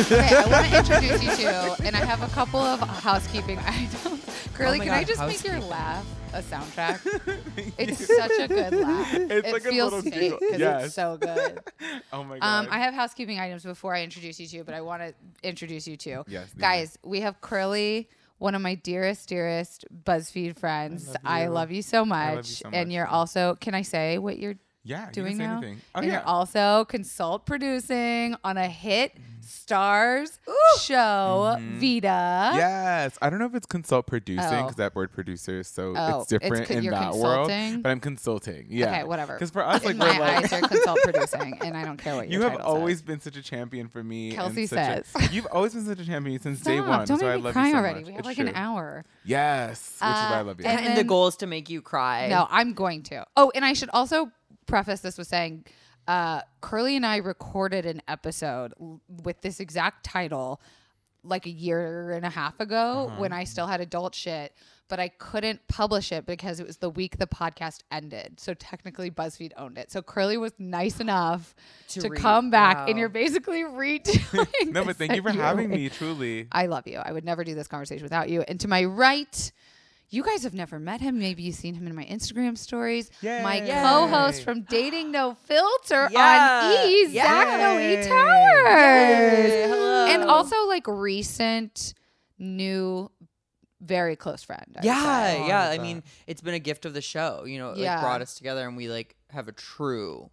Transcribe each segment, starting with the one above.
okay, I want to introduce you to, and I have a couple of housekeeping items. Curly, Oh my can I just make your laugh a soundtrack? It's such a good laugh. It's it like a feels little fake because Yes. it's so good. Oh my god. Um, I have housekeeping items before I introduce you to, but I want to introduce you to. Yes, these guys, we have Curly, one of my dearest, dearest BuzzFeed friends. love I love you so much. love you so And you're also. Can I say what you're yeah, doing you now? anything. Oh and yeah. you're also consult producing on a hit Starz show, Vida. Yes, I don't know if it's consult producing Oh. because that word producer is so Oh, it's different co- in you're that world. consulting? But I'm consulting. Yeah. Okay, whatever. Because for us, like In we're my like eyes, you're consult producing, and I don't care what your you have title always says. been such a champion for me. and Kelsey such a- says. you've always been such a champion since Stop! day one. Don't so make I me love cry you so already. much. We have It's like true. an hour. Yes, which is why I Uh, love you. and And, then- the goal is to make you cry. No, I'm going to. Oh, and I should also preface this with saying uh, Curly and I recorded an episode l- with this exact title like a year and a half ago Uh-huh. when I still had adult shit, but I couldn't publish it because it was the week the podcast ended. So technically BuzzFeed owned it. So Curly was nice enough to, To come back and wow. you're basically redoing no, but this thank you for having me. Truly. I love you. I would never do this conversation without you. And to my right, you guys have never met him. Maybe you've seen him in my Instagram stories. My Yay. co-host from Dating No Filter Yeah. on E, Zach Noe Towers. Hello. And also like recent, new, very close friend. I yeah, say. I yeah. I mean, it's been a gift of the show. You know, it Yeah. like brought us together, and we like have a true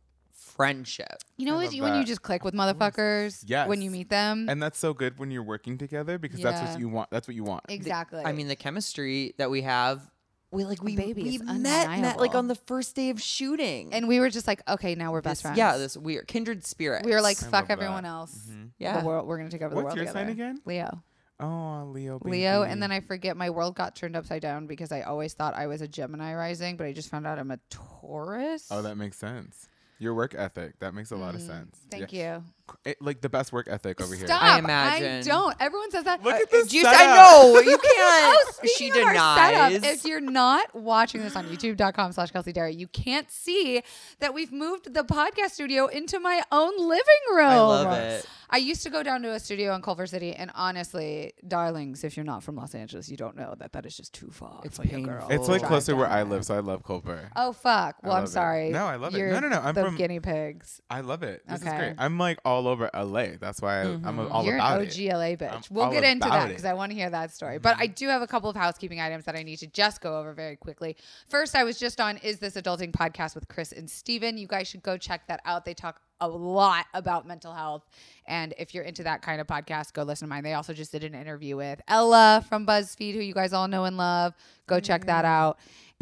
friendship. You know I what? love You, when you just click with motherfuckers Yes. when you meet them. And that's so good when you're working together because that's what you want. That's what you want. exactly. I mean, the chemistry that we have. We like we Baby, we it's met, met like on the first day of shooting. and we were just like, okay, now we're best This- friends. Yeah, this we are kindred spirit. we were like, I fuck love that. everyone mm-hmm. else. Yeah. the world. We're gonna take over the What's world. your sign again? Leo. Oh, Leo. Leo, and then I forget my world got turned upside down because I always thought I was a Gemini rising, but I just found out I'm a Taurus. Oh, that makes sense. Your work ethic. That makes a lot of Mm, sense. Thank Yeah. you. It, like the best work ethic over here. Stop. I imagine. I don't. Everyone says that. Look Uh, at this you setup. I know you can't. Oh, she speaking of our setup, denies. if you're not watching this on youtube.com slash Kelsey Darragh, you can't see that we've moved the podcast studio into my own living room. I love it. I used to go down to a studio in Culver City, and honestly, darlings, if you're not from Los Angeles, you don't know that that is just too far. It's for your girl. It's like Drive closer where I live, so I love Culver. Oh fuck! Well, I'm love it. sorry. No, I love it. You're No, no, no, I'm the from- guinea pigs. I love it. This Okay. is great. I'm like all over LA. That's why I, I'm all You're about an it. OGLA bitch. I'm we'll get into that because I want to hear that story. But I do have a couple of housekeeping items that I need to just go over very quickly. First, I was just on Is This Adulting podcast with Chris and Steven. You guys should go check that out. They talk a lot about mental health. And if you're into that kind of podcast, go listen to mine. They also just did an interview with Ella from BuzzFeed, who you guys all know and love. Go check that out.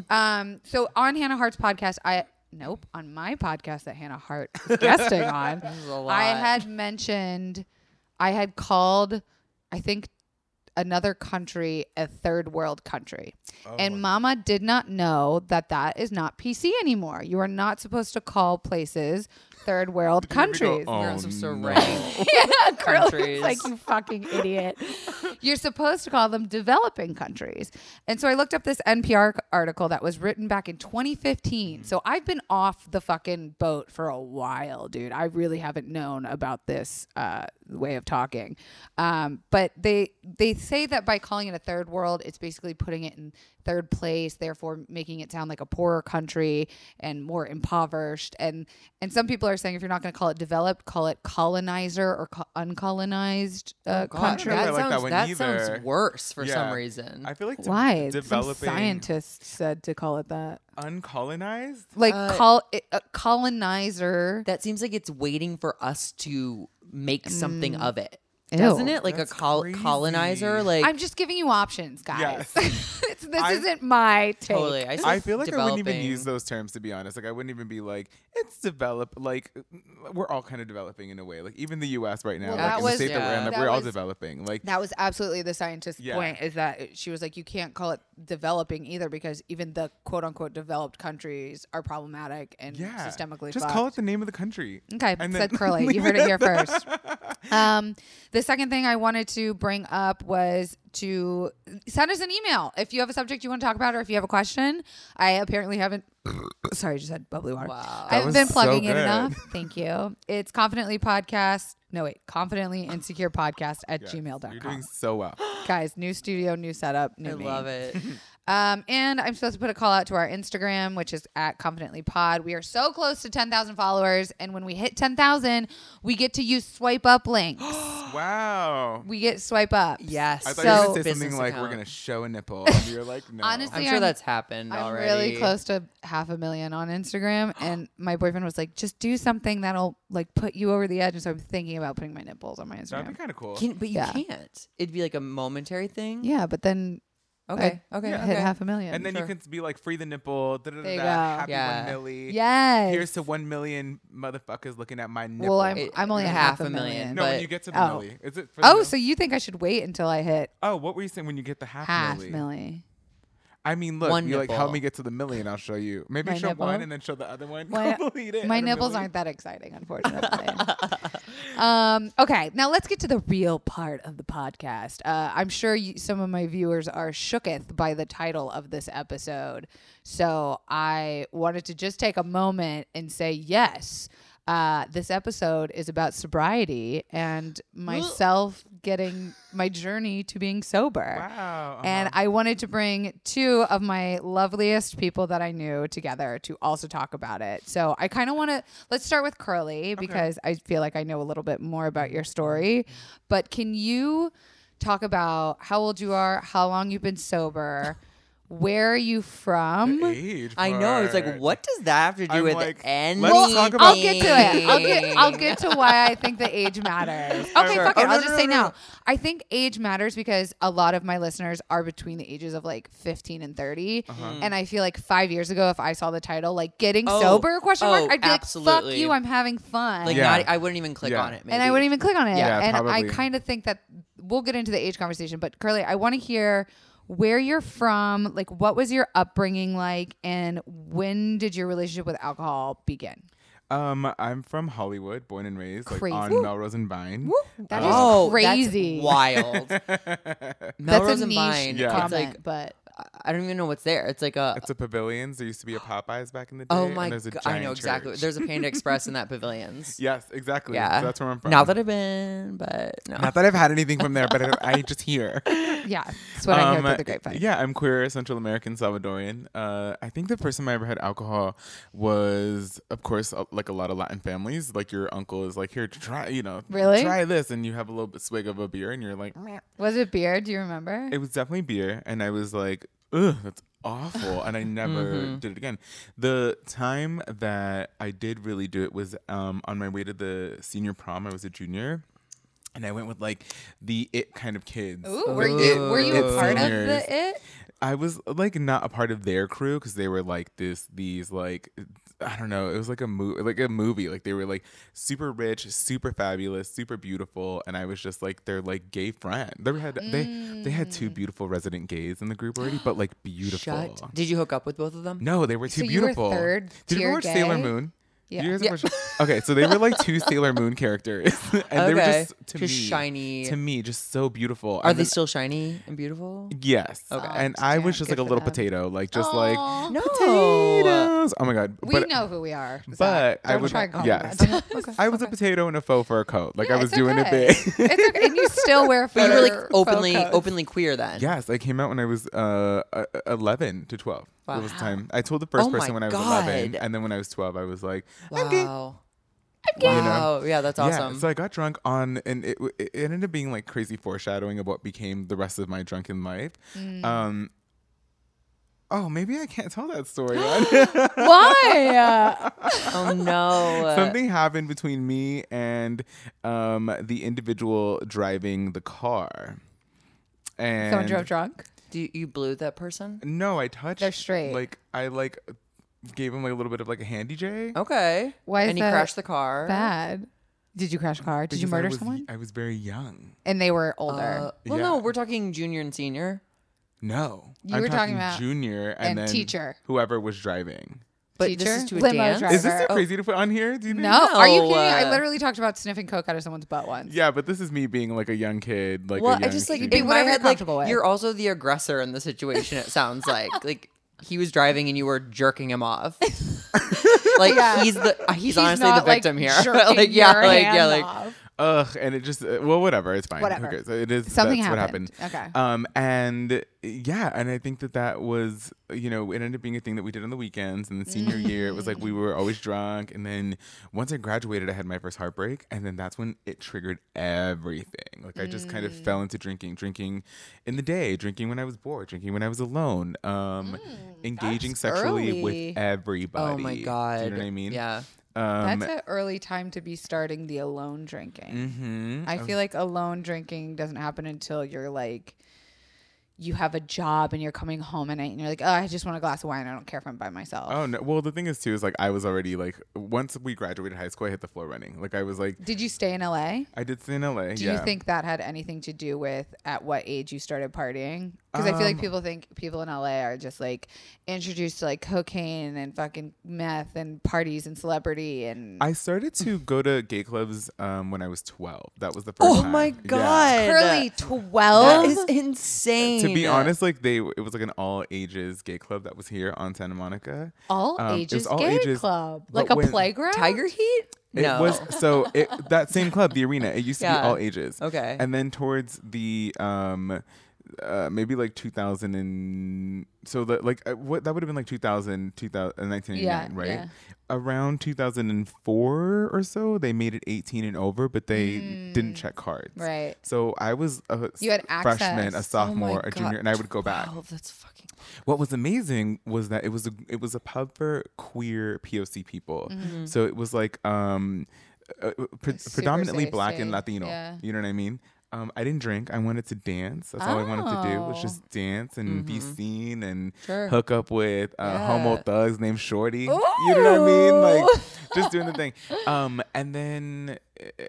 Um, so on Hannah Hart's podcast, I nope, on my podcast that Hannah Hart is guesting on, I had mentioned I had called I think another country a third world country. Oh and mama did not know that that is not PC anymore. You are not supposed to call places third world Did you hear me countries. go, We're "Oh, on of no." yeah, Curly's countries. like you fucking idiot. You're supposed to call them developing countries. And so I looked up this NPR article that was written back in 2015. So I've been off the fucking boat for a while, dude. I really haven't known about this uh, way of talking. Um, but they they say that by calling it a third world, it's basically putting it in third place, therefore making it sound like a poorer country and more impoverished. And and some people are saying if you're not going to call it developed, call it colonizer or co- uncolonized uh, God, country. I That like that sounds one that sounds worse for some reason. I feel like de- Why? Some developing scientist said to call it that. uncolonized. Like Uh, call it a colonizer. that seems like it's waiting for us to make something mm. of it. Ew. Doesn't it? Like That's a col- crazy. colonizer? Like I'm just giving you options, guys. Yes. It's- this I- isn't my take. totally. I, I feel like I wouldn't even developing- use those terms to be honest. Like I wouldn't even be like it's develop. Like we're all kind of developing in a way. Like even the U.S. right now, Well, like in was- the state that we're in, like, that we're all was- developing. Like That was absolutely the scientist's Yeah. point is that she was like, you can't call it developing either because even the quote unquote developed countries are problematic and yeah, systemically just fucked. call it the name of the country. Okay, And said then Curly. You heard it it here first. Um, the second thing I wanted to bring up was to send us an email if you have a subject you want to talk about or if you have a question. I apparently haven't. Sorry, I just had bubbly water. Wow. I haven't was been so plugging in good. enough. Thank you. It's confidently podcast. no wait, confidently insecure podcast at Yes, gmail.com. You're doing so well. Guys, new studio, new setup, new I me. love it. Um, and I'm supposed to put a call out to our Instagram, which is at confidently pod. We are so close to 10,000 followers. And when we hit 10,000, we get to use swipe up links. wow. we get swipe up. Yes. I thought so, you were going to say something like account. we're going to show a nipple, and you're like, no. Honestly, I'm sure I'm- that's happened I'm already. really close to half a million on Instagram, and my boyfriend was like, "Just do something that'll like put you over the edge." And so I'm thinking about putting my nipples on my Instagram. That'd be kind of cool. Can, but you Yeah. can't. It'd be like a momentary thing. Yeah, but then Okay. Okay. Yeah. hit okay. half a million. and then Sure. you can be like, free the nipple. Da, da, da, There you go. Happy Yeah. one milli. yes. Here's to one million motherfuckers looking at my nipple. well, I'm It- I'm only at half half a a million, million. no, when you get to the Oh. milli. Is it for the Oh, mil- so you think I should wait until I hit Oh, what were you saying when you get the half, half milli? milli? I mean, look, One you like help me get to the million. I'll show you. Maybe My show nipple? one and then show the other one. My- My nipples aren't that exciting, unfortunately. um, okay, now let's get to the real part of the podcast. Uh, I'm sure you, some of my viewers are shooketh by the title of this episode. So I wanted to just take a moment and say, yes, uh, this episode is about sobriety and myself getting my journey to being sober. Wow. uh-huh. And I wanted to bring two of my loveliest people that I knew together to also talk about it. So I kind of want to let's start with Curly because I feel like I know a little bit more about your story. But can you talk about how old you are, how long you've been sober, where are you from? age. I know. I was like, part. what does that have to do I'm with like, anything? let's talk about- I'll get to it. I'll get I'll get to why I think the age matters. Okay, Sure. fuck it. Oh, no, I'll no, just no, say no, now. I think age matters because a lot of my listeners are between the ages of like 15 and 30. Uh-huh. And I feel like 5 years ago if I saw the title like getting Oh, sober question mark, oh, I'd be like absolutely. fuck you, I'm having fun. Like, Yeah. not, I wouldn't even click Yeah. on it. and I wouldn't even click on it. Yeah, and I probably. kind of think that we'll get into the age conversation, but Curly, I want to hear where you're from, like what was your upbringing like and when did your relationship with alcohol begin? Um, I'm from Hollywood, born and raised, like Crazy. on Woo. Melrose and Vine. That is Oh, crazy. That's wild. That's Melrose a and niche Vine. Yeah. comment, It's like but I don't even know what's there. It's like a. It's a pavilions. There used to be a Popeyes back in the day. oh my god! I know exactly. church. There's a Panda Express in that pavilions. yes, exactly. Yeah, So that's where I'm from. Not that I've been, but no. Not that I've had anything from there, but I, I just hear. yeah, that's what I hear Um, through the grapevine. Yeah, I'm queer, Central American, Salvadorian. Uh, I think the first time I ever had alcohol was, of course, uh, like a lot of Latin families. Like your uncle is like, here, try, you know, Really? try this, and you have a little swig of a beer, and you're like, "Meh." Was it beer? Do you remember? it was definitely beer, and I was like, ugh, that's awful, and I never did it again. The time that I did really do it was um, on my way to the senior prom. I was a junior. And I went with like the it kind of kids. Ooh, were you were you a it part of the it? I was like not a part of their crew because they were like this these like I don't know it was like a movie like a movie like they were like super rich super fabulous super beautiful and I was just like their like gay friend they had they they had two Mm. beautiful resident gays in the group already but like beautiful Shut. Did you hook up with both of them? no they were too So you were beautiful third did you ever watch Sailor? Moon Yeah. You guys Yeah. ever okay so they were like two Sailor Moon characters and they were just to Just me shiny. to me just so beautiful Are And they then- still shiny and beautiful? Yes. Okay. And I damn, was just like a little them. potato, like just Aw. like No. potatoes. Oh my god. We but know who we are. Zach. but I Don't would try calling yes. that. I was a potato in a faux fur coat. Like Yeah, I was doing okay. it big. it's okay. And you still wear But you were like fur- openly faux coats. openly queer then. yes, I came out when I was uh 11 to 12. That was time. I told the first Oh person when I was 11 and then when I was 12 I was like, I'm gay. Wow. You know? Yeah, that's awesome. Yeah, so I got drunk on, and it, it ended up being like crazy foreshadowing of what became the rest of my drunken life. Mm. Um, oh, maybe I can't tell that story. Why? oh no. Something happened between me and um, the individual driving the car. And Someone drove drunk. Do you, you blew that person? No, I touched. They're straight. Like I like gave him like a little bit of like a handy J. Okay. Why is and he that crashed the car. Bad. Did you crash a car? Did you because I murder was- someone? I was very young. And they were Uh, older. well, Yeah. no, we're talking junior and senior. No, You I'm were talking about- junior and, and then teacher. whoever was driving. But Teacher? this is to a Limo dance. driver. Is this too Oh. crazy to put on here? Do you think? no, are you No, kidding? I literally talked about sniffing coke out of someone's butt once. Yeah, but this is me being like a young kid. Like well, a young I just like student. in my you're head, like comfortable with. you're also the aggressor in the situation. It sounds like like he was driving and you were jerking him off. like Yeah. he's the he's, He's honestly the not, like, victim here. like yeah, your like yeah, like off. Ugh, and it just uh, well, whatever, it's fine. Whatever. Who cares? It is Something that's happened. what happened. Okay. Um, and yeah, and I think that that was you know it ended up being a thing that we did on the weekends. And the senior year, it was like we were always drunk, and then once I graduated, I had my first heartbreak, and then that's when it triggered everything. Like I just kind of fell into drinking, drinking in the day, drinking when I was bored, drinking when I was alone, um, engaging sexually early. with everybody. Oh my god. Do you know what I mean? Yeah. Um, That's an early time to be starting the alone drinking. mhm. I feel like alone drinking doesn't happen until you're like you have a job and you're coming home at night and you're like, oh, I just want a glass of wine. I don't care if I'm by myself. Oh no! Well, the thing is too is like I was already like once we graduated high school, I hit the floor running. Like I was like Did you stay in LA? I did stay in LA. Do yeah. you think that had anything to do with at what age you started partying? Because I feel like Um, people think people in LA are just like introduced to like cocaine and fucking meth and parties and celebrity and I started to go to gay clubs um, when I was twelve. That was the first Oh time. my Yeah. god. curly twelve. is insane. To be honest, like they, it was like an all ages gay club that was here on Santa Monica. all um, ages all gay ages, club, like a playground. Tiger Heat? It no. was so it that same club, the arena. It used to Yeah. be all ages. Okay. And then towards the um uh, maybe like 2000 and so the like uh, what that would have been like 2000 2000 uh, 1989 Yeah, right yeah. around 2004 or so they made it 18 and over but they didn't check cards Mm. Right. so i was a You had freshman a sophomore Oh a junior God, and i would go back 12, that's fucking. what was amazing was that it was a it was a pub for queer POC people. Mm-hmm. So it was like um uh, pre- predominantly black and. Latino. Yeah. You know what I mean? Um, I didn't drink. I wanted to dance. That's all I wanted to do was Oh. just dance and be seen and Sure. hook up with uh, homo Yeah. thugs named Shorty. You know what I mean? Like just doing the thing. Um, and then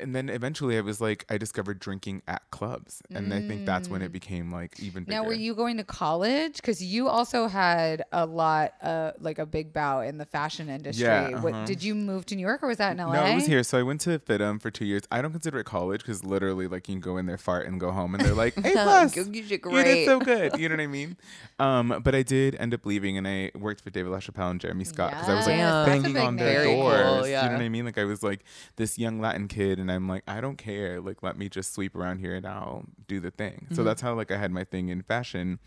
and then eventually I was like I discovered drinking at clubs, and I think that's when it became like even bigger. Mm. Now, were you going to college? Because you also had a lot, uh, like a big bow in the fashion industry. Yeah, What, uh-huh. did you move to New York or was that in LA? No, it was here. So I went to FIDM for two years. I don't consider it college because literally, like, you can go in there, fart, and go home, and they're like, "A plus, You did you great." did so good." You know what I mean? Um, but I did end up leaving, and I worked for David LaChapelle and Jeremy Scott because I was like Yes, banging on their name. Very cool, doors. You know what I mean? Like I was like this young Latin kid, and I'm like, I don't care. Like, let me just sweep around here, and I'll do the thing. Mm-hmm. So that's how like I had my thing in fashion.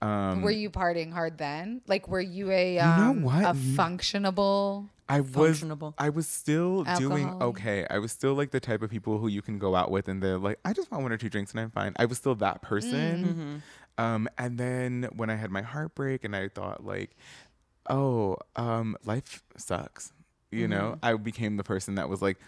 Um, Were you partying hard then? Like, were you a you know um, what? a functionable? I was I was still doing okay. I was still like the type of people who you can go out with and they're like, I just want one or two drinks and I'm fine. I was still that person. Um, and then when I had my heartbreak and I thought like, oh, um, life sucks. You know, I became the person that was like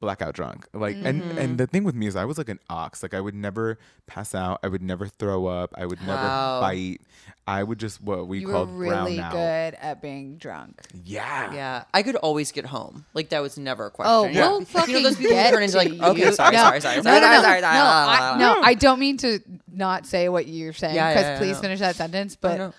blackout drunk. Like and and mm-hmm. the thing with me is I was like an ox. Like I would never pass out. I would never throw up. I would never Wow. bite. I would just what we You were called really brown out. good at being drunk. Yeah. Yeah, I could always get home. Like that was never a question. Oh, Yeah. we'll fucking you know those people who get turn into like, to okay, sorry, No, sorry, sorry, no, sorry, no, sorry, no, sorry, no, sorry, I, no, I don't mean to not say what you're saying because yeah, yeah, please no. finish that sentence. But no.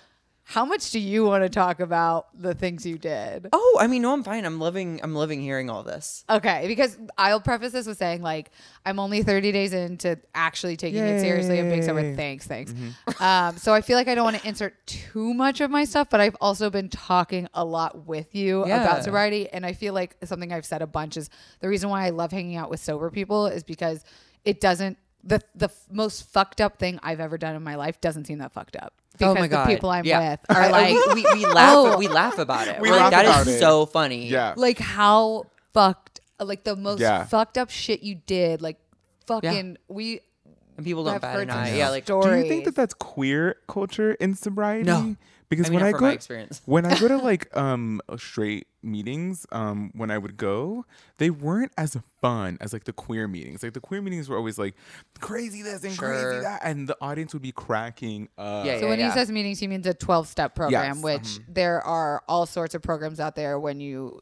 How much do you want to talk about the things you did? Oh, I mean, no, I'm fine. I'm loving I'm loving hearing all this. Okay, because I'll preface this with saying like I'm only 30 days into actually taking it seriously and being sober. Yay. Thanks, thanks. Um, so I feel like I don't want to insert too much of my stuff, but I've also been talking a lot with you Yeah. about sobriety, and I feel like something I've said a bunch is the reason why I love hanging out with sober people is because it doesn't. The, the most fucked up thing I've ever done in my life doesn't seem that fucked up because oh my god, the people I'm yeah. with are I- I- like we, we laugh. Oh. We laugh about it. We We're laugh like, that about is it. so funny. Yeah. like how fucked like the most Yeah. fucked up shit you did like fucking we and people don't I've bat heard an eye. Yeah, like stories. Do you think that that's queer culture in sobriety? No. because I mean, when I go my experience. when I go to like um straight meetings, um when I would go, they weren't as fun as like the queer meetings. Like the queer meetings were always like crazy this and crazy that, and the audience would be cracking up. Yeah, so when yeah. he says meetings he means a 12 step program Yes, which there are all sorts of programs out there when you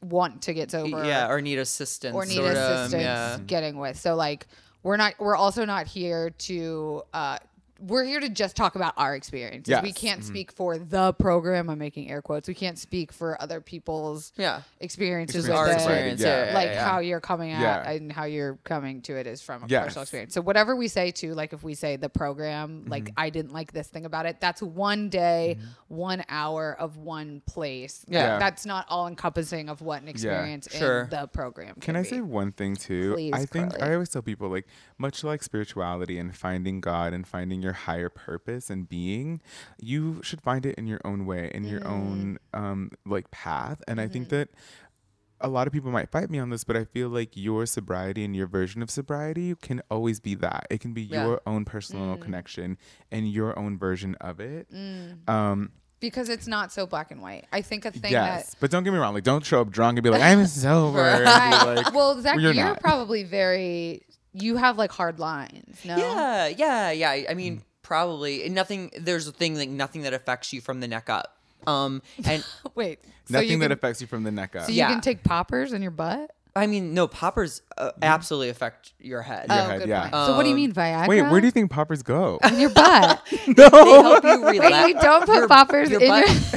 want to get sober yeah, or need assistance, or need sort of, assistance yeah. getting with so like we're not we're also not here to uh we're here to just talk about our experiences. We can't speak for the program. I'm making air quotes. We can't speak for other people's Yeah. experiences Experience Our experience. Yeah. Yeah. yeah, like yeah. how you're coming at Yeah. and how you're coming to it is from a Yes. personal experience. So whatever we say to, like if we say the program, like Mm-hmm. I didn't like this thing about it, that's one day, one hour of one place. Yeah. Yeah. That's not all encompassing of what an experience Sure. in the program. Can could I be. say one thing too? Please, I think Carly. I always tell people like much like spirituality and finding God and finding your higher purpose and being, you should find it in your own way, in your own um like path. And I think that a lot of people might fight me on this, but I feel like your sobriety and your version of sobriety can always be that. It can be Yeah. your own personal connection and your own version of it. Um because it's not so black and white. I think a thing yes, that but don't get me wrong. Like, don't show up drunk and be like, "I'm sober." Right. like, well, Zach, you're you're, probably very. You have like hard lines. No. Yeah, yeah, yeah. I Mm. mean, probably nothing. There's a thing like nothing that affects you from the neck up. Um, and Wait. so nothing you that can, affects you from the neck up. So you Yeah. can take poppers in your butt. I mean, no, poppers uh, absolutely affect your head. Your oh, head, good yeah. point. so what do you mean Viagra? Wait, where do you think poppers go? in your butt? No. They help you Wait, relax. you don't put poppers in your in butt-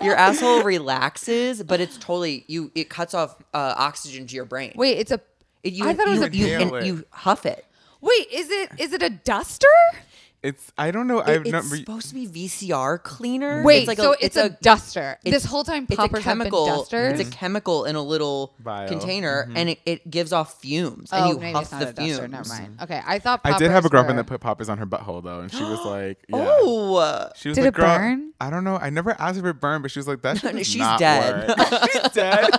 your. your asshole relaxes, but it's totally you. It cuts off uh, oxygen to your brain. Wait, it's a. It, you, I thought it was you, a- you, Inhale and it. you huff it. Wait, is it is it a duster? It's I don't know. It- I've it's never. supposed to be VCR cleaner. Wait, it's like so a, it's, a, duster. it's- This whole time, it's a poppers have been chemical. dusters. It's a chemical in a little Vial. container, mm-hmm. and it, it gives off fumes, and oh, you maybe huff it's not the a duster. fumes. Never mind. Okay, I thought. I did have a poppers girlfriend were- that put poppers on her butthole though, and she was like, yeah. Oh, She was Did like, it Girl, burn? I don't know. I never asked if it burned, but she was like, that shit does She's not dead. work." She's dead.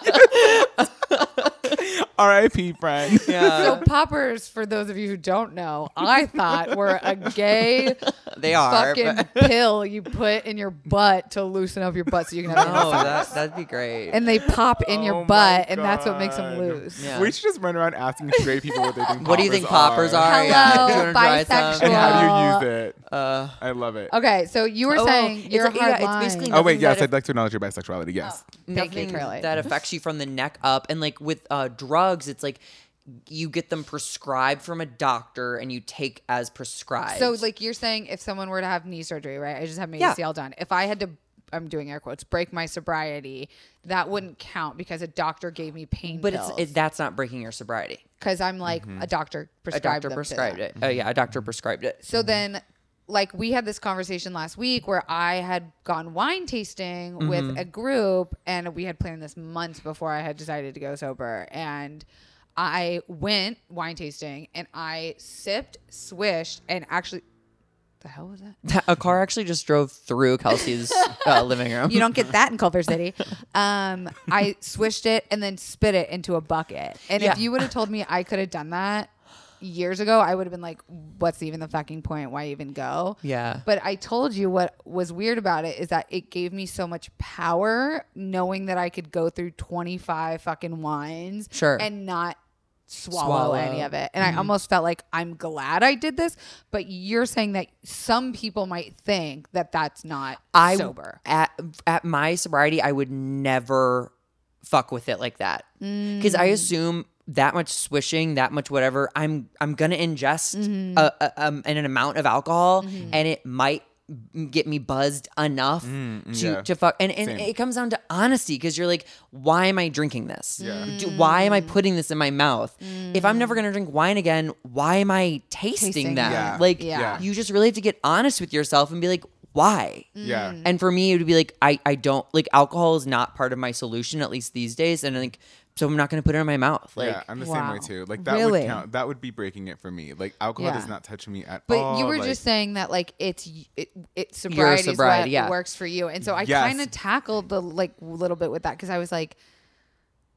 R.I.P. friend. yeah, So poppers, for those of you who don't know, I thought were a gay they are. fucking but- pill you put in your butt to loosen up your butt so you can have oh, that that'd be great. and they pop in Oh your my butt, and that's what makes them God. loose. Yeah. We should just run around asking straight people what they think. What do you think poppers are? Yeah. Hello, Do you wanna try some? bisexual. and how do you use it? Uh, I love it. Okay, so you were Oh, saying it's you're a- hard yeah, it's line. basically Oh wait, nothing yes, that I'd like to acknowledge your bisexuality. Yes. Thank you, nothing Caroline. that affects you from the neck up and like with uh drugs it's like you get them prescribed from a doctor and you take as prescribed So, like, you're saying if someone were to have knee surgery, right? I just had my Yeah. ACL done. If I had to, I'm doing air quotes, break my sobriety, that wouldn't count because a doctor gave me pain but it's it, that's not breaking your sobriety because I'm like Mm-hmm. a doctor prescribed a prescribed doctor them to prescribed that. it oh yeah a doctor prescribed it So then, like, we had this conversation last week where I had gone wine tasting Mm-hmm. with a group, and we had planned this months before I had decided to go sober. And I went wine tasting, and I sipped, swished, and actually, the hell was that? a car actually just drove through kelsey's uh, living room You don't get that in Culver City. Um, I swished it and then spit it into a bucket. And if you would have told me I could have done that years ago, I would have been like, "What's even the fucking point? Why even go?" Yeah. But I told you what was weird about it is that it gave me so much power knowing that I could go through twenty five fucking wines, Sure. and not. Swallow, Swallow. any of it. And I mm-hmm. almost felt like I'm glad I did this, but you're saying that some people might think that that's not I sober. at at my sobriety, I would never fuck with it like that mm. because I assume that much swishing, that much whatever, I'm I'm gonna ingest mm-hmm. a, a, um, an amount of alcohol, mm-hmm. and it might get me buzzed enough mm, mm, to yeah. to fuck. And and Same. it comes down to honesty because you're like, why am I drinking this? Yeah. Do, why am I mm. putting this in my mouth? If I'm never gonna drink wine again, why am I tasting, Tasting them? Yeah. Like, Yeah. you just really have to get honest with yourself and be like, why? Yeah. And for me, it would be like I I don't like alcohol is not part of my solution at least these days, and I like so I'm not gonna put it in my mouth. Like yeah, I'm the same way too. Like that Really? would count. That would be breaking it for me. Like alcohol Yeah. does not touch me at But all. But you were like, just saying that like it's it, it sobriety, is sobriety, what yeah. works for you, and so I Yes. kind of tackled the like little bit with that because I was like,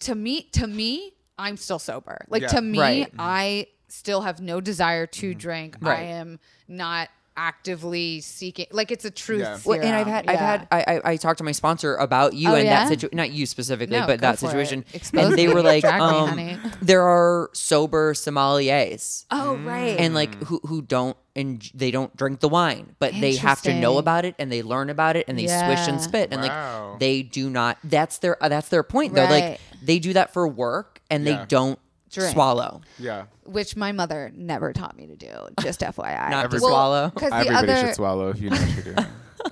to me, to me, I'm still sober. Like Yeah. to me, Right. I still have no desire to mm-hmm. drink. I am not actively seeking. Like it's a truth. Yeah. Well, and I've serum. had I've had I, I I talked to my sponsor about you Oh, and yeah? that situation, not you specifically, No, but that situation, Expose and they me. were like, Drag me, um, honey. there are sober sommeliers. Oh right. and like who who don't and they don't drink the wine, but they have to know about it and they learn about it and they swish and spit and Wow. like they do not. That's their uh, that's their point though. Like they do that for work and Yeah. they don't drink. Swallow. Yeah. which my mother never taught me to do. Just FYI. Not to Every- swallow. Because the Everybody other, should swallow if you know what you're doing.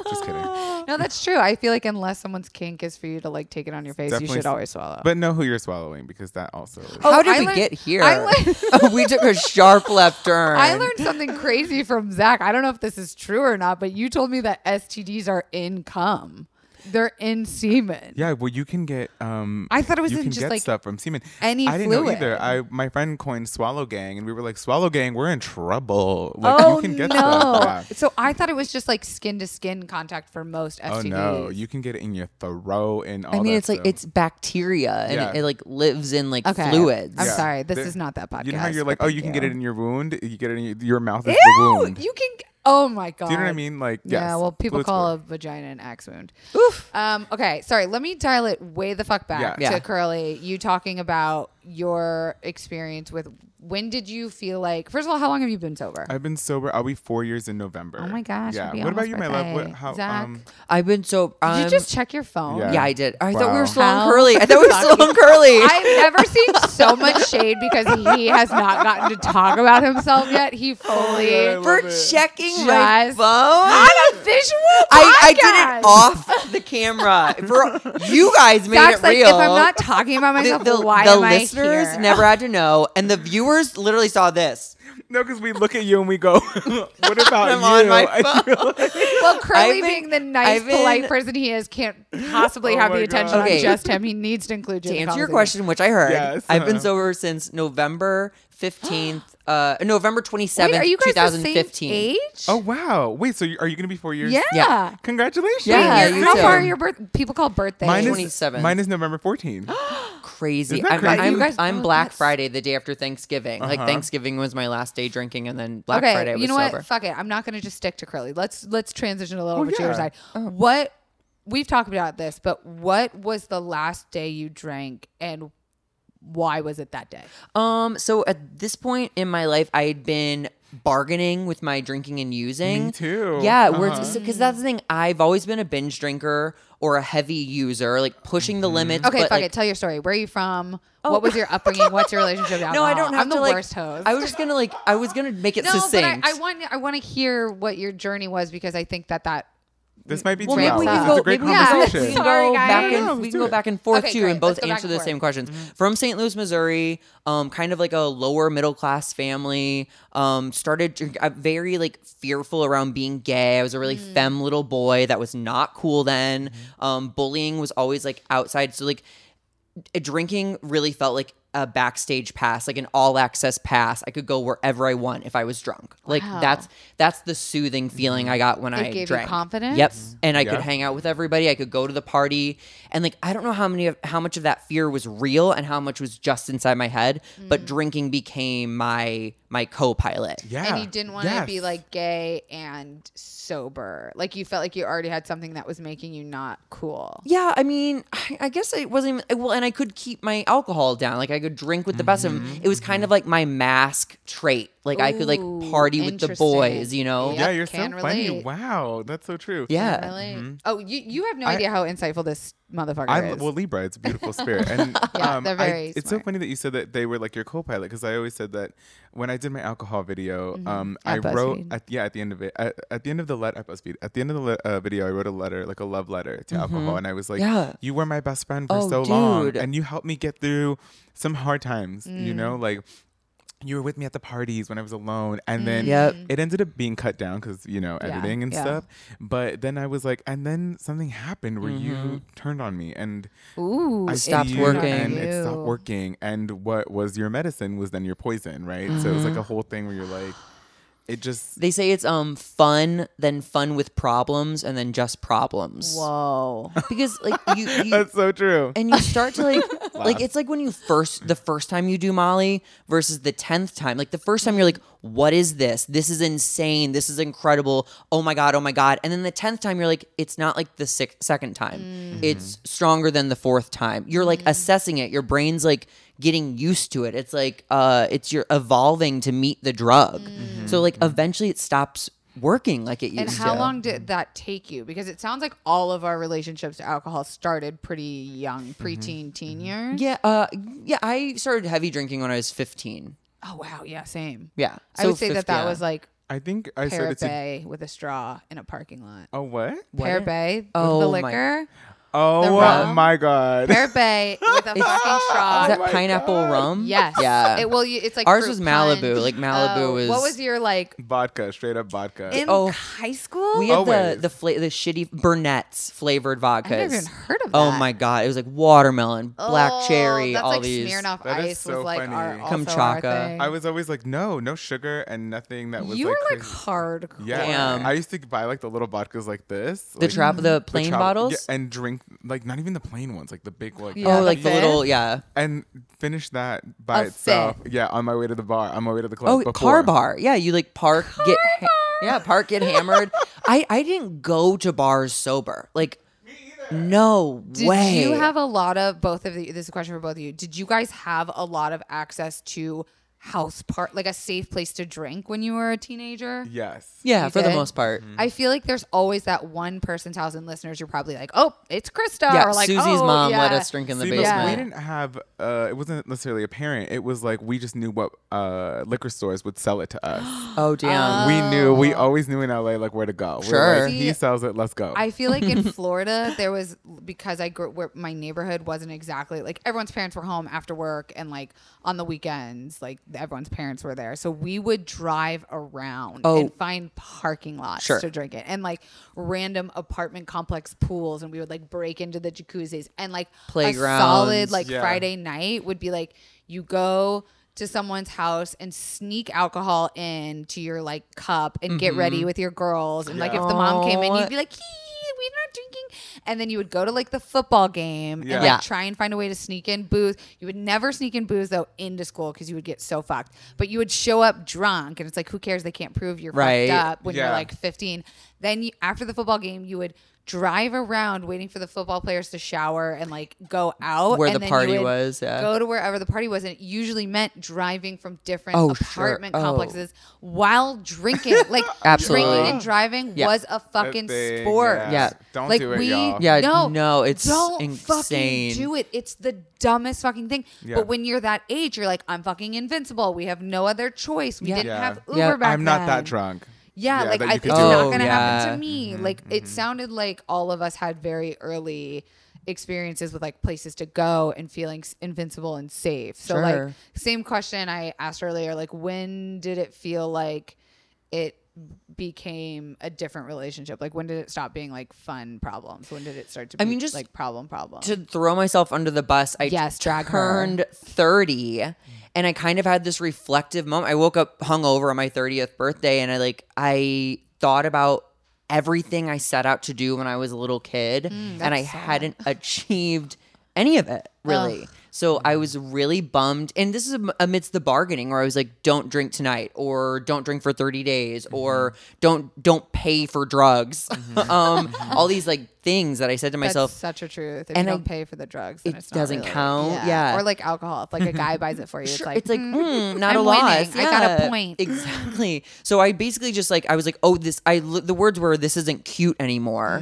Just kidding. no, that's true. I feel like unless someone's kink is for you to like take it on your face, you Definitely should s- always swallow. But know who you're swallowing because that also is. Oh, How did I we learned- get here? I learned- we took a sharp left turn. I learned something crazy from Zach. I don't know if this is true or not, but you told me that STDs are in cum. They're in semen. Yeah, well, you can get. Um, I thought it was you in can just, get like, stuff from semen. any I didn't know fluid. either. I my friend coined Swallow Gang, and we were like, Swallow Gang, we're in trouble. Like oh you can get no! stuff. Yeah. So I thought it was just like skin to skin contact for most STDs. Oh no, you can get it in your throat and all. I mean, that it's like it's bacteria and Yeah. it, it like lives in like Okay. fluids. I'm Yeah. sorry. This is not that podcast. You know how you're like, oh, you can get it in your wound. You get it in your, your mouth is the Ew! wound. You can. Oh my god. Do you know what I mean? Like, Yeah, well, people fluids call work. a vagina an axe wound. Oof. Um, okay, sorry. Let me dial it way the fuck back Yeah. to Yeah. Curly. You talking about your experience with when did you feel like? First of all, how long have you been sober? I've been sober. I'll be four years in November. Oh my gosh, Yeah. What about almost you, my love? What, birthday. how? Zach? Um, I've been so. did Um, you just check your phone? Yeah. Yeah, I did. I thought we were still How on curly. I thought we were still fucking- on curly. I've never seen so much shade because he has not gotten to talk about himself yet. He fully God, For love it. checking my Just- phone. on a visual I, I did it off the camera. For you guys made Zach's it like, real. if I'm not talking about the, myself, the- why the am I listeners here? never had to know, and the viewers literally saw this. No, because we look at you and we go, "What about I'm you?" on my phone. like, Well, Curly, been- being the nice, been- polite person he is, can't possibly Oh have the attention God. on just him. He needs to include you. To in answer your question, which I heard, Yes. I've been Uh-huh. sober since November fifteenth, uh, November twenty Wait, seventh, are you guys the same age? oh wow! Wait, so you, are you going to be four years? yeah. Yeah. Congratulations. Yeah, Wait, you how too. far are your birth? People call birthdays. Mine is 27th. Mine is November 14th. Crazy. Isn't that I'm. I'm, You guys- I'm oh, Black that's- Friday, the day after Thanksgiving. Like Uh-huh. Thanksgiving was my last day drinking, and then Black okay, Friday I was you know sober. what? Fuck it. I'm not going to just stick to Curly. Let's let's transition a little Oh, bit to your yeah. side. What we've talked about this, but what was the last day you drank, and why was it that day? Um, so at this point in my life, I had been bargaining with my drinking and using. Me too. Yeah, Uh-huh. because that's the thing. I've always been a binge drinker or a heavy user, like pushing the limits. Okay, but, fuck like, it. Tell your story. Where are you from? What was your upbringing? What's your relationship to No, I don't have I'm to the like. worst host. I was just gonna like. I was gonna make it no, but I, succinct. I want I want to hear what your journey was because I think that that This might be well, two maybe hours. we can go. it's a great maybe we Yeah. can go- conversation. we can go back and let's we can go back and forth Okay, too, great. and both Let's go back answer and the same questions. From St. Louis, Missouri, um, kind of like a lower middle class family. Um, started drink- uh, very like fearful around being gay. I was a really Mm. femme little boy that was not cool then. Um, bullying was always like outside. So like drinking really felt like a backstage pass, like an all access pass. I could go wherever I want if I was drunk. Like Wow. that's that's the soothing feeling I got when It I gave you drank. confidence? Yep. And I Yeah. could hang out with everybody. I could go to the party, and like I don't know how many of how much of that fear was real and how much was just inside my head. Mm. But drinking became my my co-pilot. Yeah. and you didn't want to be like gay and sober. Like you felt like you already had something that was making you not cool. Yeah, I mean, I, I guess it wasn't even well, and I could keep my alcohol down. Like I could drink with the best of them. It was kind of like my mask trait. Like I could like Ooh, party with the boys, you know. Yep, Yeah, you're so can funny. relate. Wow, that's so true. Yeah. Really? Oh, you you have no I- idea how insightful this motherfucker I is. well Libra, it's a beautiful spirit, and Yeah, um, they're I- very it's so smart. funny that you said that they were like your co-pilot because I always said that when I did my alcohol video, um, Mm-hmm. At I wrote at, yeah at the end of it at, at the end of the let at BuzzFeed at the end of the le- uh, video I wrote a letter like a love letter to alcohol, and I was like, Yeah. you were my best friend for Oh, so long, and you helped me get through some hard times, you know, Mm. like. You were with me at the parties when I was alone, and then Yep. it ended up being cut down because you know Yeah, editing and yeah. stuff. But then I was like, and then something happened where Mm-hmm. you turned on me, and Ooh, I stopped working. and You. it stopped working. And what was your medicine was then your poison, right? So it was like Mm-hmm. a whole thing where you're like, it just They say it's um fun, then fun with problems, and then just problems. Whoa. Because like you, you that's so true. and you start to like like it's like when you first the first time you do molly versus the 10th time. Like the first time you're like what is this? This is insane. This is incredible. Oh my god oh my god. And then the 10th time you're like it's not like the six, second time. It's stronger than the fourth time. You're like assessing it. Your brain's like getting used to it it's like uh it's you're evolving to meet the drug so like eventually it stops working like it used to. And to. how long did that take you? Because it sounds like all of our relationships to alcohol started pretty young, preteen, teen years. Yeah, uh, yeah. I started heavy drinking when I was 15. Oh wow, yeah, same. Yeah, I would say that 50 that yeah. was like I think I started to. Parrot Bay with a straw in a parking lot. Oh what? Parrot Bay with Oh, the my- liquor. Oh rum? my god. Parrot Bay with a fucking straw. Is that my pineapple God. rum? Yes. Yeah. It, well, you, it's like Ours was Malibu. punch. Like, Malibu Oh, was- What was your like vodka, straight up vodka. in Oh. high school? we had the Always. the fla- the shitty Burnett's flavored vodkas. I've never even heard of oh that. Oh my god, it was like watermelon, black Oh, cherry, That's all like these. Smirnoff That is Ice so was like funny. our also Kamchatka. I was always like, no, no sugar and nothing that was you like. were like crazy. hardcore. Yeah, Damn. I used to buy like the little vodkas like this, The like, trap, the the plain bottles. yeah, and drink like not even the plain ones, like the big like Yeah, oh, the like the fifth? little yeah. and finish that by A itself. Yeah, on my way to the bar, on my way to the club. Oh, before. car bar. Yeah, you like park, get ha- yeah, park, get hammered. I I didn't go to bars sober. Like, no Did way. you have a lot of both of the? This is a question for both of you. Did you guys have a lot of access to house part, like a safe place to drink when you were a teenager? Yes. yeah, You for the most part. I feel like there's always that one person's house, and listeners, you're probably like, "Oh, it's Krista," Yeah, or like, Susie's "Oh, mom let us drink in the See, but basement. we didn't have. Uh, it wasn't necessarily apparent. It was like we just knew what uh, liquor stores would sell it to us. Oh damn. we knew. We always knew in LA like where to go. We were Sure. like, he sells it. Let's go. I feel like in Florida there was because I grew where my neighborhood wasn't exactly like everyone's parents were home after work and like on the weekends like everyone's parents were there so we would drive around Oh. and find parking lots Sure. to drink it and like random apartment complex pools and we would like break into the jacuzzis and like a solid like Yeah. Friday night would be like you go to someone's house and sneak alcohol in to your like cup and get ready mm-hmm. with your girls and like if the mom came in you'd be like "Hee, we're not drinking and then you would go to like the football game Yeah. and like Yeah. try and find a way to sneak in booze you would never sneak in booze though into school because you would get so fucked but you would show up drunk and it's like who cares they can't prove you're Right. fucked up when you're like 15 then you, after the football game you would drive around waiting for the football players to shower and like go out Where and the then you party would was, yeah. go to wherever the party was and it usually meant driving from different Oh, sure. apartment Oh. complexes while drinking like Absolutely. drinking and driving Yeah. was a fucking thing, sport yeah. Yeah. Don't like do it, we y'all. Yeah, no no, it's don't insane. fucking do it it's the dumbest fucking thing Yeah. but when you're that age you're like i'm fucking invincible we have no other choice we Yeah. didn't Yeah. have uber Yeah. back I'm not then. that drunk. Yeah, like I, it's could not do it. Oh, gonna happen to me. Mm-hmm, like it sounded like all of us had very early experiences with like places to go and feeling invincible and safe. So Sure. like same question I asked earlier, like when did it feel like it became a different relationship? Like when did it stop being like fun problems? When did it start to be I mean, just like problem problem? to throw myself under the bus, I Yes, drag her. turned 30 and I kind of had this reflective moment. I woke up hungover on my 30th birthday and I like I thought about everything I set out to do when I was a little kid and I hadn't achieved any of it really. So I was really bummed and this is amidst the bargaining where I was like don't drink tonight or don't drink for 30 days or don't don't pay for drugs. um all these like things that I said to That's myself such a truth. If and you don't pay for the drugs, it doesn't really- count. Yeah. or like alcohol. If like a guy buys it for you, it's like it's like mm, mm, not I'm a loss. winning. I got a point. Exactly. So I basically just like I was like, oh, this. I the words were this isn't cute anymore,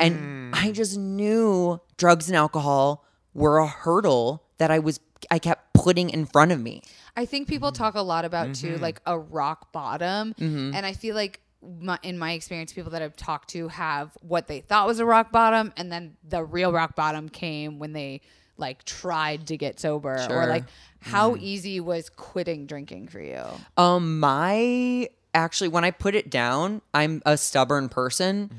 and I just knew drugs and alcohol were a hurdle that I was I kept putting in front of me. I think people talk a lot about Mm-hmm. too, like a rock bottom, and I feel like my, in my experience, people that I've talked to have what they thought was a rock bottom, and then the real rock bottom came when they like tried to get sober, or like how Mm-hmm. easy was quitting drinking for you? Um, my actually, when I put it down, I'm a stubborn person.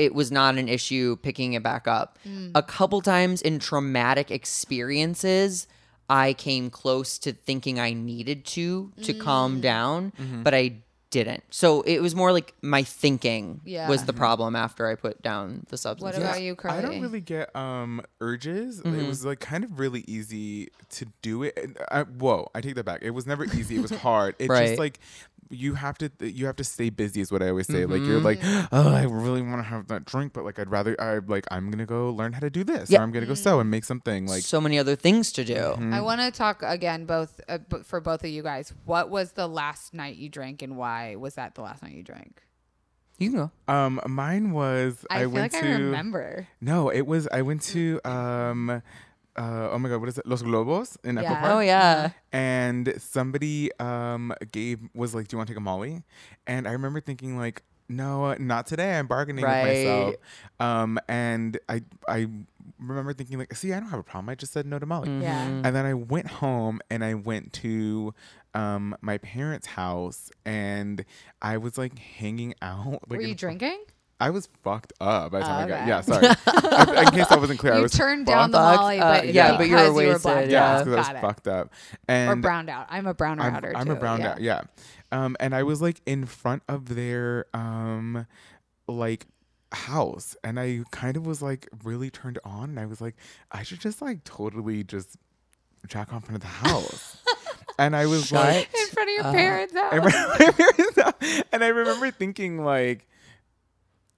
It was not an issue picking it back up. A couple times in traumatic experiences, I came close to thinking I needed to to calm down, but I didn't. So it was more like my thinking Yeah. was the problem after I put down the substance. What about you, Curly? I don't really get um urges. Mm-hmm. It was like kind of really easy to do it. And I, whoa, I take that back. It was never easy. It was hard. It Right. just like you have to you have to stay busy is what I always say. Like you're Mm-hmm. like, oh, I really want to have that drink, but like I'd rather I like I'm gonna go learn how to do this, Yeah. or I'm gonna go sew and make something like. so many other things to do. Mm-hmm. I want to talk again, both uh, b- for both of you guys. What was the last night you drank, and why was that the last night you drank? You can go. Um, mine was I, I, feel went like to I remember. no, it was I went to um, uh, oh my god, what is it? Los Globos in Echo Yeah. Park. Oh yeah. and somebody um gave was like, "Do you want to take a Molly?" And I remember thinking like, "No, not today. I'm bargaining with myself." Um, and I I remember thinking like, "See, I don't have a problem. I just said no to Molly." Yeah. And then I went home and I went to um my parents' house and I was like hanging out. Like Were you in- drinking? I was fucked up by the time Oh, I got. okay. Yeah, sorry. I- in case I wasn't clear, I was turned down the fucked Molly, up. but Yeah, but you were because you were wasted, blacked yeah. out. because I was it. fucked up. Or And browned out. I'm a brown I'm, outer I'm too. a brown yeah. guy, yeah. Um, and I was like in front of their um, like house, and I kind of was like really turned on, and I was like, I should just like totally just jack off in front of the house. and I was like, In front of your Uh, parents' house. And I remember thinking like,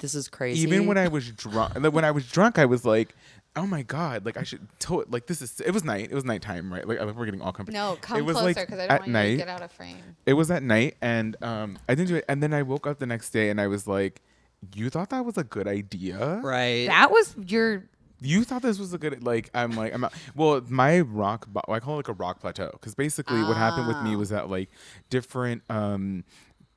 This is crazy. even when I was drunk, when I was drunk, I was like. Oh my god! Like I should to- like this is it was night. It was nighttime, right? Like I- we're getting all company. no, come it was closer like because I at don't want you to get out of frame. It was at night, and um, I didn't do it. And then I woke up the next day, and I was like, "You thought that was a good idea? right. That was your. You thought this was a good like?" I'm like, "I'm." Not, well, my rock, bo- I call it like a rock plateau, because basically what happened with me Ah. was that like different um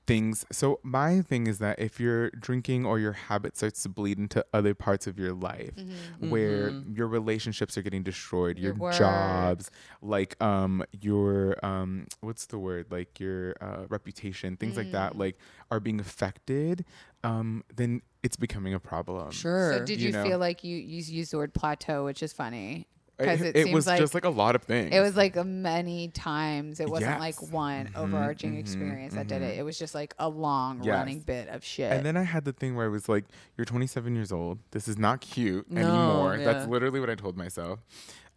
things. So my thing is that if you're drinking or your habit starts to bleed into other parts of your life, where your relationships are getting destroyed, your, Mm-hmm. Your jobs, like um your um what's the word like your uh, reputation things like Mm. that like are being affected um then it's becoming a problem Sure. So did you you, know. feel like you you used the word plateau, which is funny because it, it, it was like just like a lot of things it was like many times. It wasn't Yes. like one Mhm, overarching mhm, experience that did it. It was just like a long Yes. running bit of shit. and then I had the thing where I was like, "You're 27 years old. This is not cute No, anymore." That's literally what I told myself.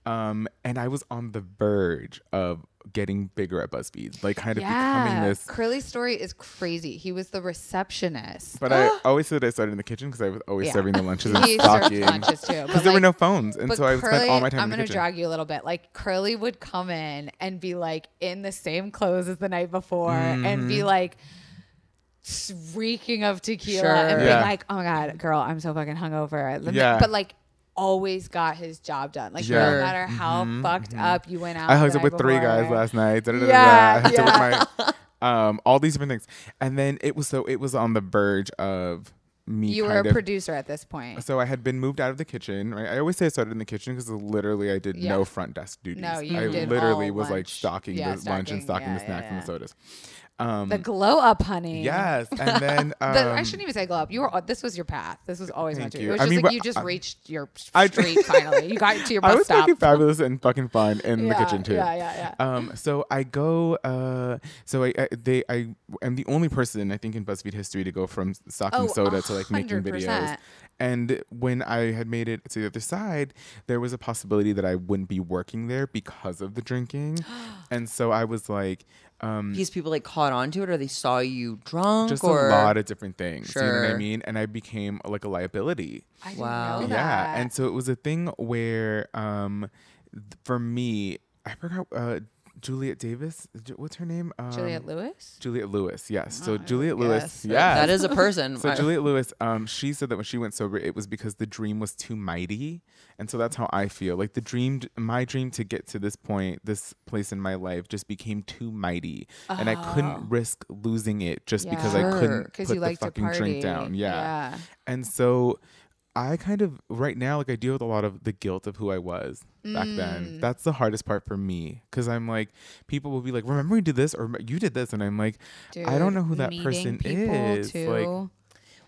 Um, and I was on the verge of getting bigger at BuzzFeed, like kind of becoming this. Curly's story is crazy. He was the receptionist. But I always said I started in the kitchen because I was always Yeah. serving the lunches and he served stocking. lunches too. Because but, there were no phones, and But so I would Curly, spend all my time I'm gonna drag you a little bit. Like Curly would come in and be like in the same clothes as the night before, and Mm-hmm. be like reeking of tequila, Sure. and Yeah. be like, "Oh my god, girl, I'm so fucking hungover." Let Yeah. But like, always got his job done. Like, Yeah. no matter how fucked up you went out. I hooked up with three guys last night. da, da, Yeah, yeah. my um all these different things, and then it was so it was on the verge of me. You were a of, producer at this point. So I had been moved out of the kitchen. Right? I always say I started in the kitchen because literally I did Yeah. no front desk duties. No, you I did literally all was like lunch. stocking Yeah, the lunch and stocking. stocking the snacks and the sodas. Um, The glow up, honey. yes, and then um, The, I shouldn't even say glow up. You were. This was your path. This was always meant to. be. you. It was I just mean, like you just I- reached your I- street finally. You got to your I bus was stop. fucking fabulous and fucking fun in the Yeah, kitchen too. Yeah, yeah, yeah. Um, so I go. Uh, so I, I they I am the only person I think in BuzzFeed history to go from stocking Oh, soda to like making videos. And when I had made it to the other side, there was a possibility that I wouldn't be working there because of the drinking, and so I was like, um, These people like caught on to it, or they saw you drunk, just or a lot of different things. You know what I mean? And I became like a liability. I didn't Wow. know that. Yeah, and so it was a thing where, um, th- for me, I forgot uh, Juliet Davis. What's her name? Um, Juliet Lewis. Juliet Lewis. Yes. So Oh, Juliet. Lewis. Yeah. that is a person. So Juliet Lewis, um, she said that when she went sober, it was because the dream was too mighty, and so that's how I feel. Like the dream, my dream to get to this point, this place in my life, just became too mighty, and I Oh. couldn't risk losing it just because I couldn't put you the fucking drink down. Yeah. Yeah. And so I kind of right now like I deal with a lot of the guilt of who I was back Mm. then. That's the hardest part for me cuz I'm like people will be like remember you did this or you did this and I'm like I don't know who that person is. Too. Like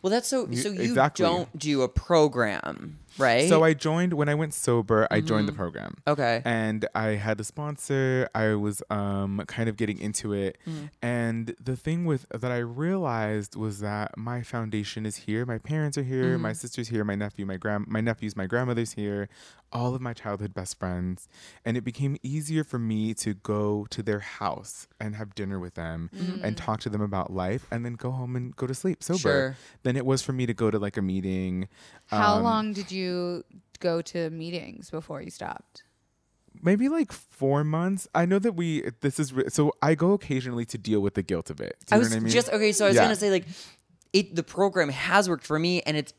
well, that's so. So you exactly. don't do a program, right? so I joined when I went sober, I joined Mm-hmm. the program. okay. and I had a sponsor. I was um, kind of getting into it, Mm. and the thing with that I realized was that my foundation is here. My parents are here. Mm-hmm. My sister's here. My nephew, my grand, my nephews, my grandmother's here. All of my childhood best friends, and it became easier for me to go to their house and have dinner with them Mm-hmm. and talk to them about life, and then go home and go to sleep sober. Sure. Than it was for me to go to like a meeting. How um, long did you go to meetings before you stopped? maybe like four months. I know that we this is re- so I go occasionally to deal with the guilt of it. Do I was what I mean? just okay. So I was Yeah. gonna say like, it the program has worked for me, and it's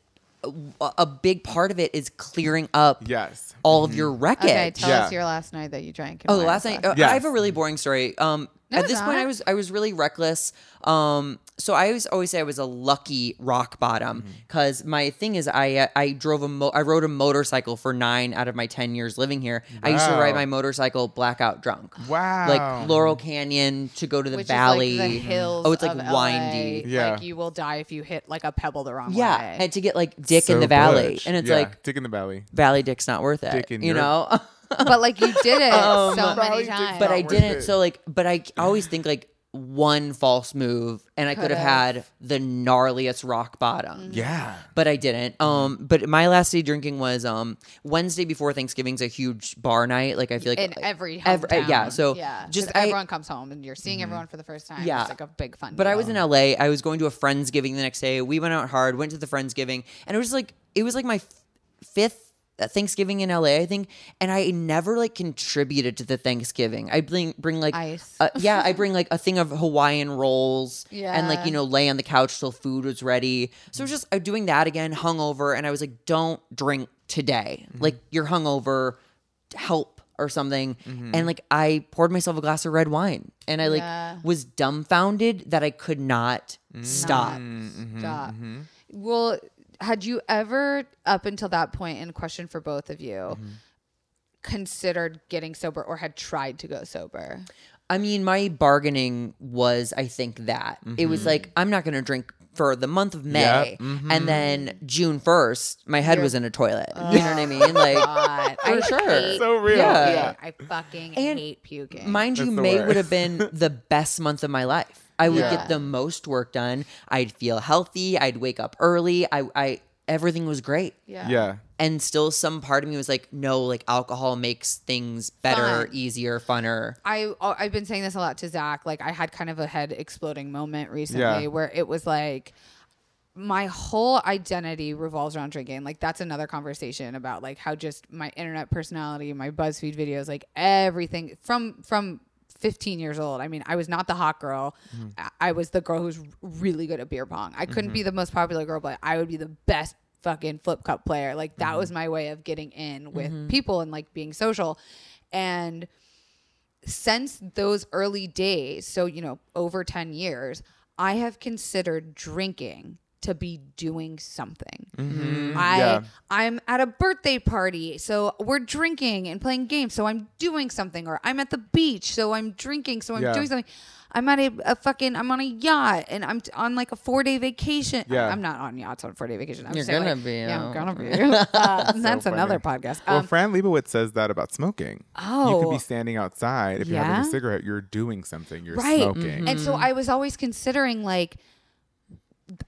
a, a big part of it is clearing up Yes. all of your wreckage. Okay, tell Yeah. us your last night that you drank. Oh, why last night. stuff. uh, I have a really boring story. Um, No, at it's this point, I was I was really reckless. Um, so I always always say I was a lucky rock bottom Mm-hmm. because my thing is I uh, I drove a mo- I rode a motorcycle for nine out of my ten years living here. I used to ride my motorcycle blackout drunk. Wow. Like Laurel Canyon to go to the Which valley. is like the hills. oh, it's like of LA. windy. Yeah. Like you will die if you hit like a pebble the wrong way. Yeah, way. and to get like Dick in the valley, butch. and it's Yeah, like Dick in the Valley. Valley Dick's not worth it. Dick in you your- know. but like you did it Um, so many times. but I didn't. it. So like, but I always think like one false move, and I could have had the gnarliest rock bottom. Yeah. But I didn't. Um, but my last day drinking was um Wednesday before Thanksgiving's a huge bar night. Like I feel like in like, every ev- uh, yeah. So yeah, just 'cause I, everyone comes home and you're seeing everyone for the first time. Yeah. it's like a big fun. But I was in LA. I was going to a friendsgiving the next day. We went out hard. Went to the friendsgiving, and it was like it was like my f- fifth Uh, Thanksgiving in LA, I think, and I never like contributed to the Thanksgiving. I bring bring like Ice. uh, yeah, I bring like a thing of Hawaiian rolls, yeah. and like you know lay on the couch till food was ready. So it was just uh, doing that again, hungover, and I was like, don't drink today. Mm-hmm. Like you're hungover, help or something. Mm-hmm. And like I poured myself a glass of red wine, and I like Yeah. was dumbfounded that I could not mm. stop. Stop. Mm-hmm. Well, had you ever, up until that point, point in question for both of you, Mm-hmm. considered getting sober or had tried to go sober? I mean, my bargaining was, I think, that it was like, I'm not going to drink for the month of May. And then June 1st, my head was in a toilet. you know what I mean? Like, God, I For sure. hate So real. Yeah. puking. I fucking And hate puking. mind you, That's the May worst. would have been the best month of my life. I would Yeah. get the most work done. I'd feel healthy. I'd wake up early. I, I, everything was great. yeah. Yeah. And still, some part of me was like, no, like alcohol makes things better, Fun. easier, funner. I uh, I've been saying this a lot to Zach. Like I had kind of a head exploding moment recently Yeah. where it was like my whole identity revolves around drinking. Like that's another conversation about like how just my internet personality, my BuzzFeed videos, like everything from from 15 years old. I mean, I was not the hot girl. Mm-hmm. I- I was the girl who's really good at beer pong. I couldn't be mm-hmm. the most popular girl, but I would be the best fucking flip cup player. Like that was mm-hmm. my way of getting in with people and like being social. And since those early days, so you know, over 10 years, I have considered drinking to be doing something. I Mm-hmm. Yeah. I'm at a birthday party, so we're drinking and playing games, so I'm doing something or I'm at the beach, so I'm drinking, so I'm Yeah. doing something. I'm at a, a fucking I'm on a yacht and I'm t- on like a 4-day vacation. Yeah. I'm not on yachts on 4-day vacation. I'm You're saying, gonna like- be, Yeah, I'm uh, gonna be. Uh, that's funny. another podcast. Well, Um, Fran Lebowitz says that about smoking. Oh, You could Oh. be standing outside. If you're having a cigarette, you're doing something. You're right smoking. and so i was always considering like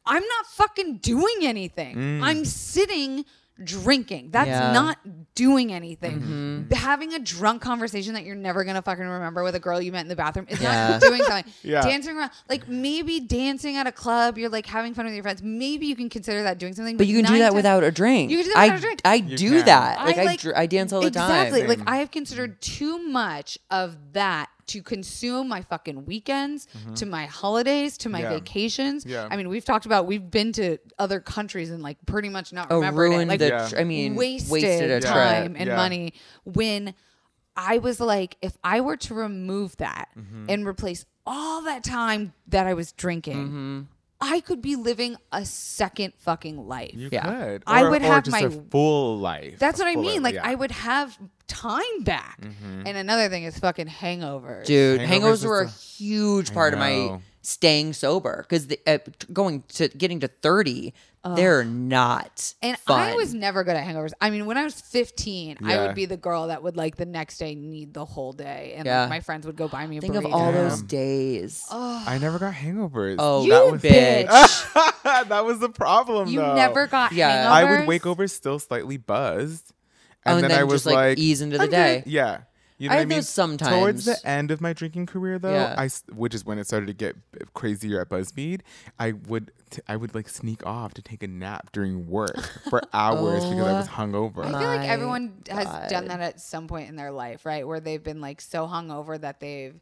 i'm not fucking doing anything mm. i'm sitting drinking that's Yeah. not doing anything mm-hmm. having a drunk conversation that you're never gonna fucking remember with a girl you met in the bathroom is Yeah. not doing something Yeah. dancing around like maybe dancing at a club you're like having fun with your friends maybe you can consider that doing something But you can do that times- without a drink. You can do that I, without a drink. I You do can. that. Like I, like- dr- I dance all the exactly. time. Exactly. Like I have considered too much of that to consume my fucking weekends, to my holidays, to my Mm-hmm. Yeah. vacations. Yeah. I mean, we've talked about we've been to other countries and like pretty much not oh, remembered it. Like the. Yeah. tr- I mean, wasted, wasted, a time trip. and Yeah. money when I was like, if I were to remove that Mm-hmm. and replace all that time that I was drinking. Mm-hmm. I could be living a second fucking life. you Yeah. could. I Or- would or have just my- a full life. That's a what I mean. Like yeah. I would have time back. Mm-hmm. And another thing is fucking hangovers. Dude, Hangovers hangovers were a a- huge part of my know. Staying sober because uh, going to getting to thirty, they're not And fun. I was never good at hangovers. I mean, when I was 15, I would be the girl that would like the next day need the whole day, and Yeah. like, my friends would go buy me a Think of burrito. all those Damn. days. I never got hangovers. Oh, You that was bitch. that was the problem. you though. never got Yeah. hangovers. I would wake over still slightly buzzed, Oh, and and then, then I was just, like, ease into the "I'm good." day. Yeah. You know I what I mean? sometimes. Towards the end of my drinking career, though, Yeah. I s- which is when it started to get b- crazier at BuzzFeed, I would t- I would like sneak off to take a nap during work for hours because I was oh hungover. I feel like My everyone has done God. that at some point in their life, right? Where they've been like so hungover that they've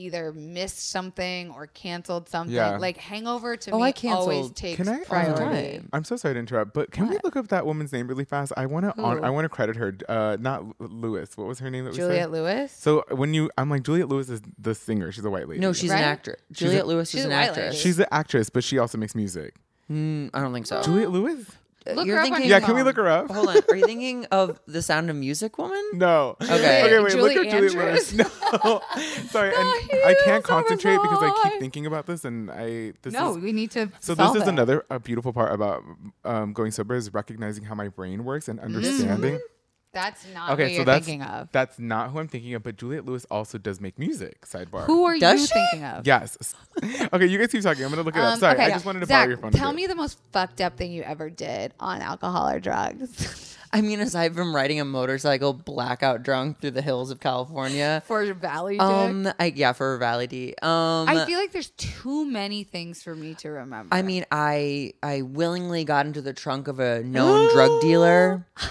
either missed something or canceled something. Yeah. Like hangover to Oh, me I always canceled. takes Can I? priority. um, I'm so sorry to interrupt, but can we look up that woman's name really fast? I want to. I want to credit her. Uh, not Lewis. What was her name? That we? Juliet Lewis. So when you, I'm like Juliet Lewis is the singer. She's a white lady. No, she's Right? an actress. Juliet Lewis She's is an actress. she's an actress, but she also makes music. Mm, I don't think so. Juliet Lewis. Look You're her up on thinking- your Yeah, can we look her up? Hold on. Are you thinking of the Sound of Music woman? No. Okay. Okay, wait. Julie look up Juliet Andrews? Lewis. No. Sorry, and I can't concentrate because I keep thinking about this, and I. This No, is, we need to. So solve this is it. another a beautiful part about um, going sober is recognizing how my brain works and understanding. That's not Okay, who so you're that's thinking of. that's not who I'm thinking of. But Juliet Lewis also does make music. Sidebar. Who are Does you she? thinking of? Yes. okay, you guys keep talking. I'm gonna look it up. Um, Sorry, okay. I just wanted to Zach, borrow your phone. Tell me the most fucked up thing you ever did on alcohol or drugs I mean, aside from riding a motorcycle blackout drunk through the hills of California. for valley dick. Um, I, yeah, for Valley D. Um, I feel like there's too many things for me to remember. I mean, I I willingly got into the trunk of a known drug dealer.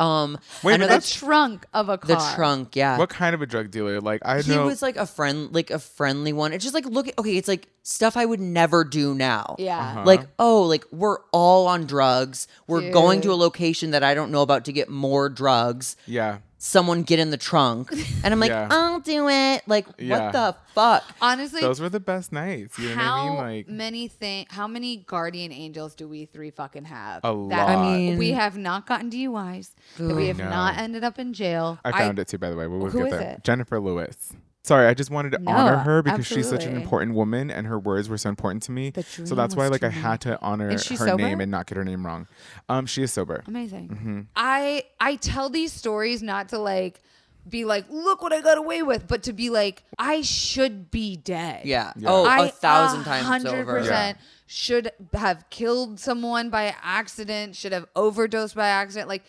Um, Wait, I know but the trunk of a car. the trunk. Yeah, What kind of a drug dealer? Like I he know. was like a friend, like a friendly one. It's just like look, okay, it's like stuff I would never do now. Yeah. Uh-huh. Like, oh, like we're all on drugs. We're going to a Dude. location that I don't know about to get more drugs. yeah. Someone get in the trunk. And I'm like, Yeah. I'll do it. Like, Yeah. what the fuck? Honestly, Those were the best nights. You know what I how mean? Like many things, How many guardian angels do we three fucking have? A That lot. I mean- we have not gotten DUIs. that we have No. not ended up in jail. I found it too, by the way. We'll we'll Who get is there. it? Jennifer Lewis. Sorry, I just wanted to No, honor her because she's such an important woman and her words were so important to me. So that's why was like I had to honor her sober? name and not get her name wrong. Um she is sober. Amazing. Mm-hmm. I I tell these stories not to like be like, look what I got away with, but to be like, I should be dead. Yeah. Yeah. Oh, I a thousand times hundred over. percent should have killed someone by accident, should have overdosed by accident. Like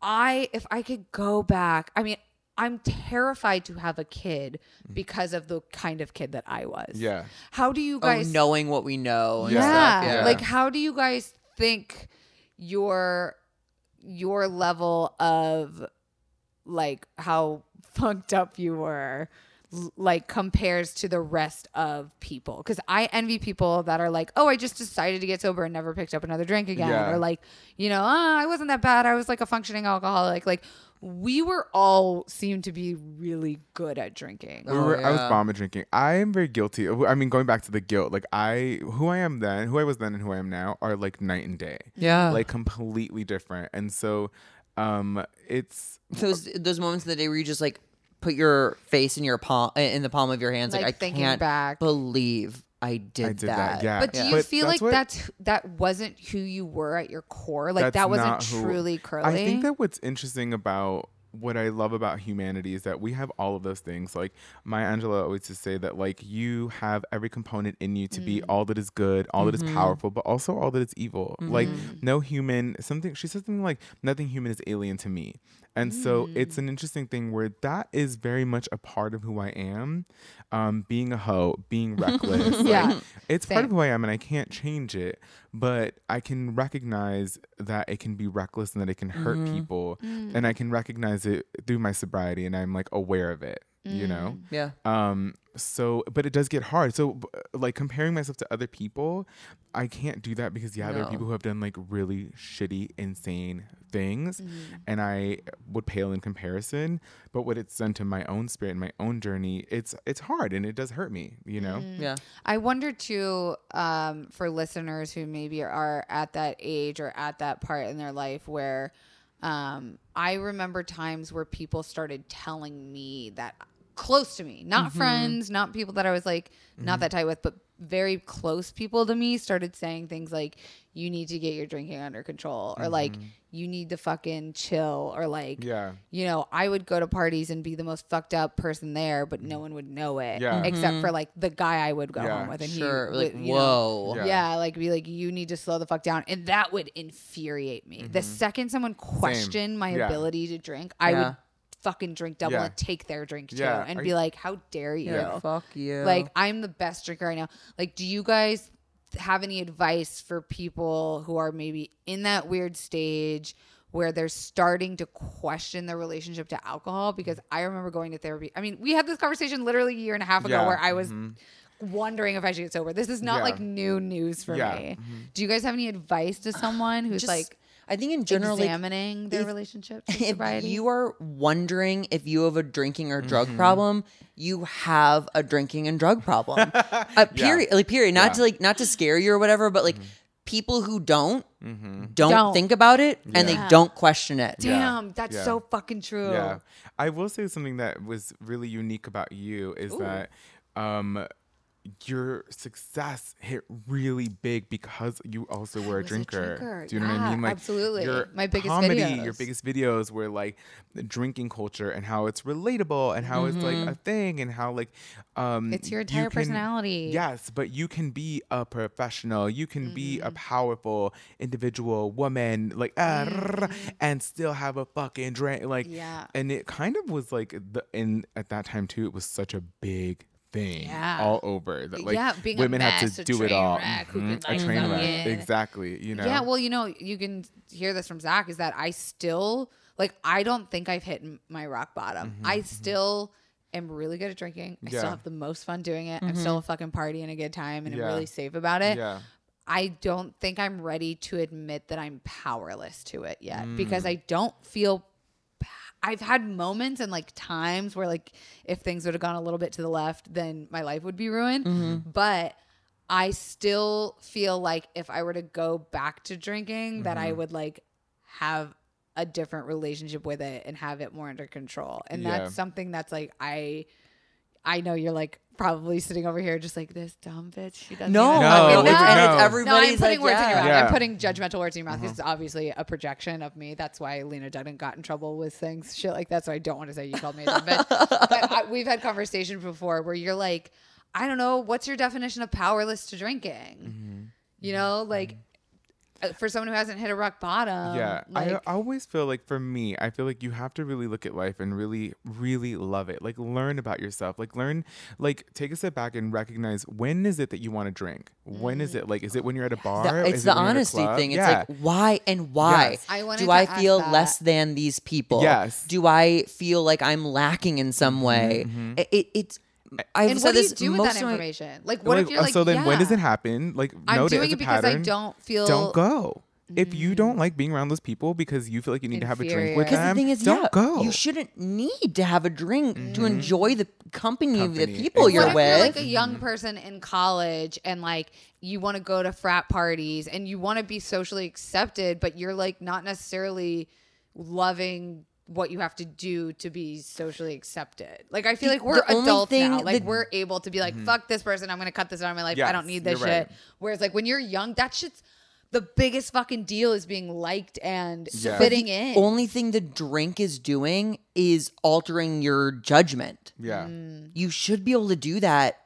I if I could go back, I mean, I'm terrified to have a kid mm. because of the kind of kid that I was. Yeah. How do you Oh, guys knowing what we know. And Yeah. yeah. Stuff. yeah. Like how do you guys think your your level of like how fucked up you were like compares to the rest of people because i envy people that are like oh i just decided to get sober and never picked up another drink again Yeah. or like you know oh, i wasn't that bad i was like a functioning alcoholic like we were all seemed to be really good at drinking We were, I was yeah. bomb at drinking. I am very guilty. I mean, going back to the guilt, like I, who I am then, who I was then, and who I am now are like night and day. Yeah. like completely different. And so, um, it's those those moments of the day where you just like put your face in your palm in the palm of your hands like, Like, I thinking can't back. believe I did, I did that. that. Yeah, But do Yeah. you But feel that's like that's that wasn't who you were at your core? Like that wasn't who- truly curly. I think that what's interesting about what I love about humanity is that we have all of those things. Like my Angela always to say that like you have every component in you to Mm. be all that is good, all that is Mm-hmm. powerful, but also all that is evil. Like no human something she says something like nothing human is alien to me. And so it's Mm. an interesting thing where that is very much a part of who I am. Um, being a hoe, being reckless. like, Yeah. it's part of who I am and I can't change it, but I can recognize that it can be reckless and that it can hurt Mm-hmm. people. Mm. And I can recognize it through my sobriety and I'm like aware of it, you know? Mm. Yeah. Um, so, but it does get hard. So, like comparing myself to other people, I can't do that because, yeah, there are people who have done like really shitty, insane things, Mm-hmm. and I would pale in comparison. But what it's done to my own spirit and my own journey, it's it's hard and it does hurt me, you know. Mm. Yeah. I wonder too, um, for listeners who maybe are at that age or at that part in their life where um, I remember times where people started telling me that close to me, not mm-hmm. friends, not people that I was like not mm-hmm. that tight with, but very close people to me started saying things like, you need to get your drinking under control, or mm-hmm. like, you need to fucking chill, or like, Yeah. you know, I would go to parties and be the most fucked up person there, but no mm. one would know it. Yeah. Except for like the guy I would go Yeah, home with. And Sure. he like, would, you know, whoa. Yeah. yeah. like be like, you need to slow the fuck down. And that would infuriate me. The second someone questioned my Mm-hmm. Yeah. ability to drink, I Yeah. would fucking drink double Yeah. and take their drink too. Yeah, And I- be like, how dare you? You're like, fuck you. Like, I'm the best drinker right now. Like, do you guys have any advice for people who are maybe in that weird stage where they're starting to question their relationship to alcohol because I remember going to therapy. I mean, we had this conversation literally a year and a half ago Yeah, where I was mm-hmm. wondering if I should get sober. This is not Yeah. like new news for Yeah, me. Mm-hmm. Do you guys have any advice to someone who's Just- like I think in general, like, examining their if- relationship to if sobriety? you are wondering if you have a drinking or drug Mm-hmm. problem, you have a drinking and drug problem. uh, period. Like period. Not Yeah. Mm-hmm. to like not to scare you or whatever, but like people who don't don't, Don't. think about it and they Yeah. don't question it. Yeah. Damn, that's Yeah. so fucking true. Yeah. I will say something that was really unique about you is that um your success hit really big because you also were a was a drinker. drinker. Do you know what I mean? Like absolutely. Your My biggest comedy, videos. your biggest videos were like the drinking culture and how it's relatable and how it's like a thing and how like um Mm-hmm. It's your you entire can- personality. Yes, but you can be a professional. You can be Mm-hmm. a powerful individual woman, like ah, Mm-hmm. and still have a fucking drink. Like, Yeah. and it kind of was like the in at that time too. It was such a big thing Yeah. all over that like Yeah, being a women had mess, to do it train all. wreck who Mhm, a train wreck, exactly. You know, Yeah, well, you know, you can hear this from Zach is that I still like I don't think I've hit my rock bottom. I still am really good at drinking. I Mm-hmm, Yeah. still have the most fun doing it. I'm still a fucking party and a good time and Yeah. I'm really safe about it. yeah, I don't think I'm ready to admit that I'm powerless to it yet because Mm. I don't feel I've had moments and like times where like if things would have gone a little bit to the left, then my life would be ruined. Mm-hmm. But I still feel like if I were to go back to drinking, that Mm-hmm. I would like have a different relationship with it and have it more under control. And Yeah. that's something that's like I I know you're like probably sitting over here just like this dumb bitch. She doesn't No, even No, fucking it's, no. and know. it's No, No, everybody's I'm putting like, words in your mouth. Yeah. I'm putting judgmental words in your mouth. This is obviously a projection of me. That's why Lena Dunham got in trouble with things, shit like that. So I don't want to say you called me a dumb bitch. but I, we've had conversations before where you're like, I don't know, what's your definition of powerless to drinking? You know, like uh, Uh, for someone who hasn't hit a rock bottom. yeah. like, I, I always feel like for me, I feel like you have to really look at life and really, really love it. Like learn about yourself. Like learn, like take a step back and recognize when is it that you want to drink. When is mm. it like? Is it when you're at a bar? The- it's it the when you're at a honesty thing. It's yeah. like why and why Yes. I wanted do I feel that. less than these people? Yes. Do I feel like I'm lacking in some mm-hmm. way? Mm-hmm. It, it, it's I've and said what do you this do with most that of my- information? Like, what Like, if you're like, so then when does it happen? Like I'm doing it it a because I don't feel Don't go. If you mm. don't like being around those people because you feel like you need to have a drink with Inferior. Because them, the thing is, don't yeah, go. you shouldn't need to have a drink to mm-hmm. enjoy the company, of the people Exactly. you're what if with. you're like a young person in college and like you want to go to frat parties and you want to be socially accepted, but you're like not necessarily loving what you have to do to be socially accepted. Like I feel The- like we're the adults thing now. Like that- we're able to be like, fuck this person, I'm gonna cut this out of my life. I don't need this shit. right. Whereas like when you're young, that shit's the biggest fucking deal is being liked and Yeah. fitting in. The only thing the drink is doing is altering your judgment. yeah. Mm. You should be able to do that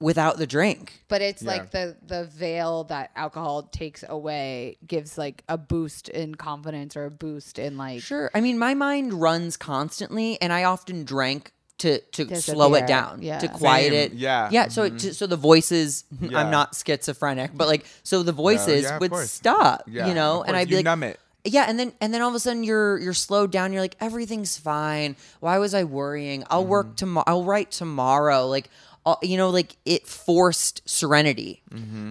without the drink. But it's Yeah. like the the veil that alcohol takes away gives like a boost in confidence or a boost in like Sure. I mean, my mind runs constantly, and I often drank to to slow it down, Yeah. to quiet Same. it. Yeah. yeah. So it, so the voices. Yeah. I'm not schizophrenic, but like so the voices yeah, would course. stop. Yeah, you know, and. I'd be You like, numb it. Yeah, and then and then all of a sudden you're you're slowed down. You're like everything's fine. Why was I worrying? I'll Mm-hmm. work tomorrow. I'll write tomorrow. Like you know, like it forced serenity.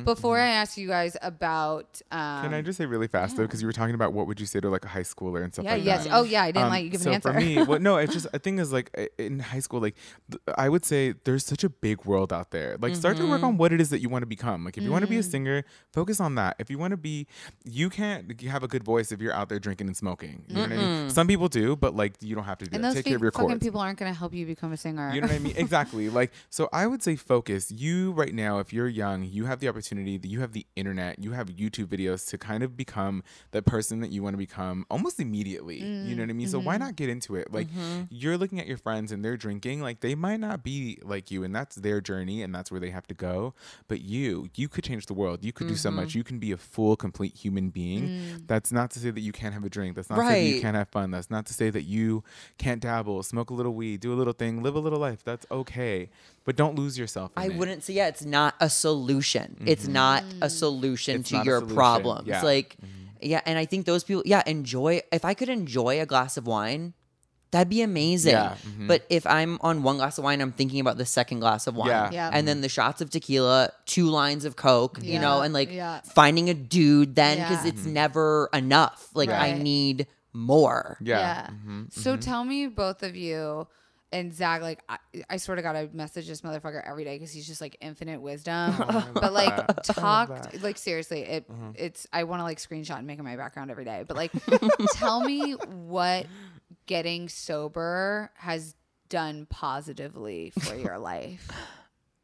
before I ask you guys about um Mm-hmm. Can I just say really fast though, because you were talking about what would you say to like a high schooler and stuff yeah, like yes. that. Oh yeah, I didn't Um, let you give so an answer. for me, well, no, it's just a thing is like in high school, like th- I would say there's such a big world out there. Like start to work Mm-hmm. on what it is that you want to become. Like if you want to be a Mm. singer, focus on that. If you want to be, you can't have a good voice if you're out there drinking and smoking. You know what I mean? Some people do, but like you don't have to do and that. those Take fe- care of your fucking chords. people aren't going to help you become a singer. You know what I mean? Exactly. Like, so I would say focus. You right now, if you're young, you have the opportunity that you have the internet, you have YouTube videos to kind of become the person that you want to become almost immediately. You know mm, what I mean? So why mm-hmm. not get into it? Like, mm-hmm. you're looking at your friends and they're drinking. Like, they might not be like you, and that's their journey, and that's where they have to go. But you, you could change the world. You could do so much. Mm-hmm. You can be a full, complete human being. Mm. That's not to say that you can't have a drink. That's not to say that you can't have fun. That's not to say that you can't dabble, smoke a little weed, do a little thing, live a little life. That's okay. But don't lose yourself. In I it. wouldn't say yeah, it's not a solution. It's not a solution Mm-hmm. It's to your solution. problems. Yeah. Mm-hmm. Like Yeah, and I think those people, yeah, enjoy. If I could enjoy a glass of wine, that'd be amazing. Yeah, mhm. But if I'm on one glass of wine, I'm thinking about the second glass of wine. Yeah. Yeah. And then the shots of tequila, two lines of Coke, yeah. you know, and like yeah. finding a dude then because Yeah. it's never enough. Like I need more. Yeah. Mm-hmm. So tell me, both of you, and Zach, like, I, I swear to God, I message this motherfucker every day because he's just like infinite wisdom. but like, that. talk, like, seriously, it, Uh-huh. it's, I want to like screenshot and make it my background every day. But like, tell me what getting sober has done positively for your life.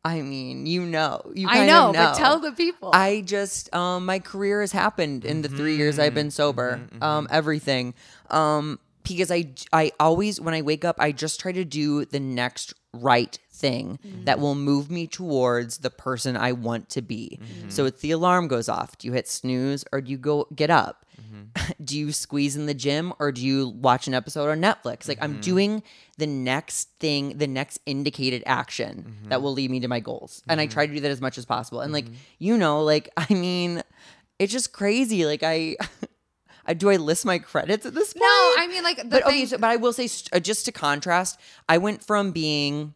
I mean, you know, you I know, know. but tell the people. I just um my career has happened in the three years I've been sober. Um everything. Um because I I always when I wake up I just try to do the next right thing mm-hmm. that will move me towards the person I want to be. Mm-hmm. So if the alarm goes off. Do you hit snooze or do you go get up? Mm-hmm. do you squeeze in the gym or do you watch an episode on Netflix? Like I'm doing the next thing, the next indicated action that will lead me to my goals. And I try to do that as much as possible. And like, you know, like I mean, it's just crazy. Like I I do I list my credits at this point? no, I mean, like, the but okay, thing- so, but I will say st- uh, just to contrast, I went from being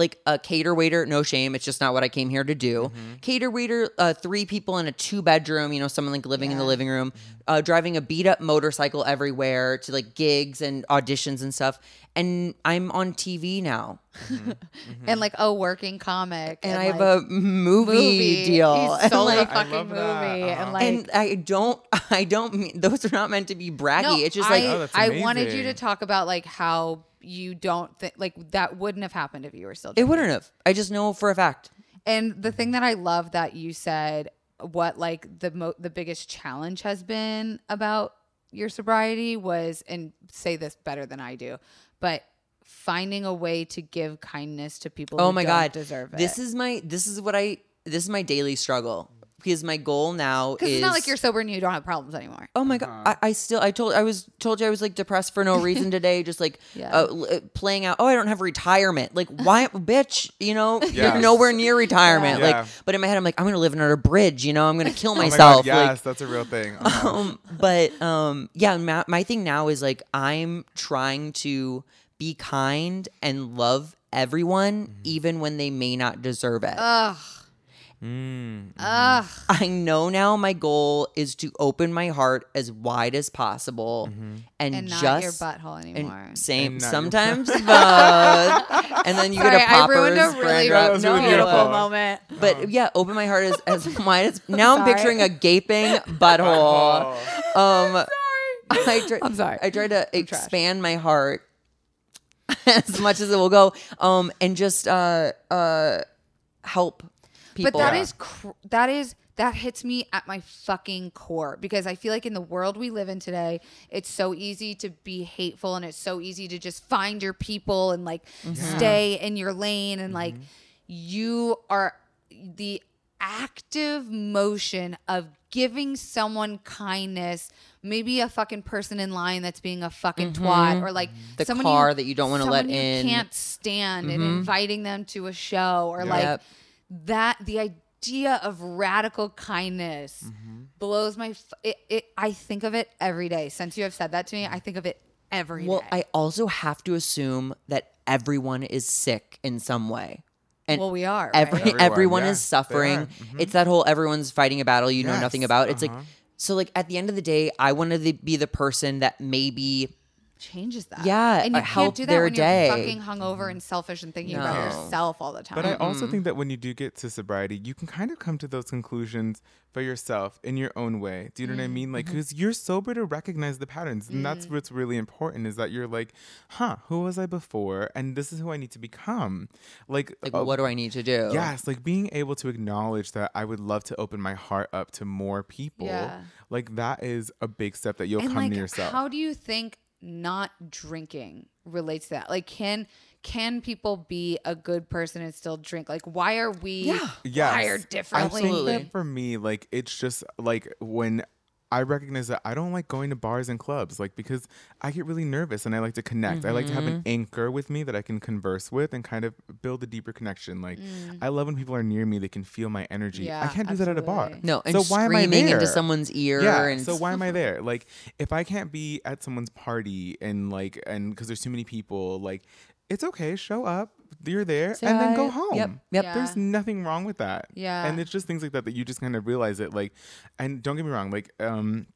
like a cater waiter, no shame. It's just not what I came here to do. Mm-hmm. Cater waiter, uh, three people in a two bedroom, you know, someone like living in the living room, uh, driving a beat up motorcycle everywhere to like gigs and auditions and stuff. And I'm on TV now. and like a working comic. And, I like, have a movie, deal. He's And, solo like, I fucking love movie, and Uh-huh. like. and I don't, I don't mean, those are not meant to be braggy. no, it's just I, like, Oh, I wanted you to talk about like how you don't think like that wouldn't have happened if you were still. it drinking. wouldn't have. I just know for a fact. And the thing that I love that you said, what like the mo- the biggest challenge has been about your sobriety was, and say this better than I do, but finding a way to give kindness to people. Oh who my don't god, deserve it. This is my this is what I this is my daily struggle because my goal now because is it's not like you're sober and you don't have problems anymore. Oh my god! I, I still I told I was told you I was like depressed for no reason today, just like Yeah. uh, l- uh, playing out. Oh, I don't have retirement. Like why, bitch? You know, you're nowhere near retirement. Yeah. Like, but in my head, I'm like, I'm gonna live under a bridge. You know, I'm gonna kill Oh my God, myself. yes, Like, that's a real thing. Uh-huh. um, but um, yeah, my, my thing now is like I'm trying to be kind and love everyone, Mm-hmm. even when they may not deserve it. Ugh, Mm. ugh. I know now my goal is to open my heart as wide as possible and, And not just your butthole and anymore. same And sometimes both and then you Sorry, get a I poppers ruined a really brand That up. was No, really beautiful beautiful. moment. but yeah open my heart as, as wide as now i'm picturing a gaping butthole um I try, I'm sorry. I try to trash. expand my heart as much as it will go um and just uh uh help people But that Yeah. is cr- that is that hits me at my fucking core because I feel like in the world we live in today, it's so easy to be hateful and it's so easy to just find your people and like mm-hmm. stay in your lane and like mm-hmm. you are the active motion of giving someone kindness, maybe a fucking person in line that's being a fucking mm-hmm. twat or like The someone car that you don't wanna let you in. can't stand and inviting them to a show or like Yep. That the idea of radical kindness blows my f- it, it i think of it every day since you have said that to me i think of it every day. Well, I also have to assume that everyone is sick in some way. And well we are every, right? Everyone, everyone yeah, is suffering. Mm-hmm. It's that whole everyone's fighting a battle you know nothing about. It's like uh-huh. so like at the end of the day, I want to be the person that maybe changes that Yeah, and you uh, can't do that when day. you're fucking hungover and selfish and thinking about yourself all the time But I also think that when you do get to sobriety, you can kind of come to those conclusions for yourself in your own way. Do you know what I mean? Like, because you're sober to recognize the patterns. And that's what's really important is that you're like, huh, who was I before? And this is who I need to become. Like, like uh, what do I need to do? Yes, like being able to acknowledge that I would love to open my heart up to more people. Yeah. Like that is a big step that you'll and come like to yourself. how do you think not drinking relates to that like can can people be a good person and still drink like why are we Yeah. Yes. wired I differently think Absolutely. for me, like it's just like when I recognize that I don't like going to bars and clubs, like because I get really nervous and I like to connect. I like to have Mm-hmm. an anchor with me that I can converse with and kind of build a deeper connection. Like I love when people are near me; they can feel my energy. I Mm. Can't do that at a bar. No, and so why am I screaming there? into someone's ear. Yeah. and so why am I there? Like, if I can't be at someone's party and like, and because there's too many people, like, it's okay. Show up. You're there, Say and then go home. Yep, yep. Yeah. There's nothing wrong with that. Yeah. And it's just things like that that you just kind of realize it. Like, and don't get me wrong. Like, um.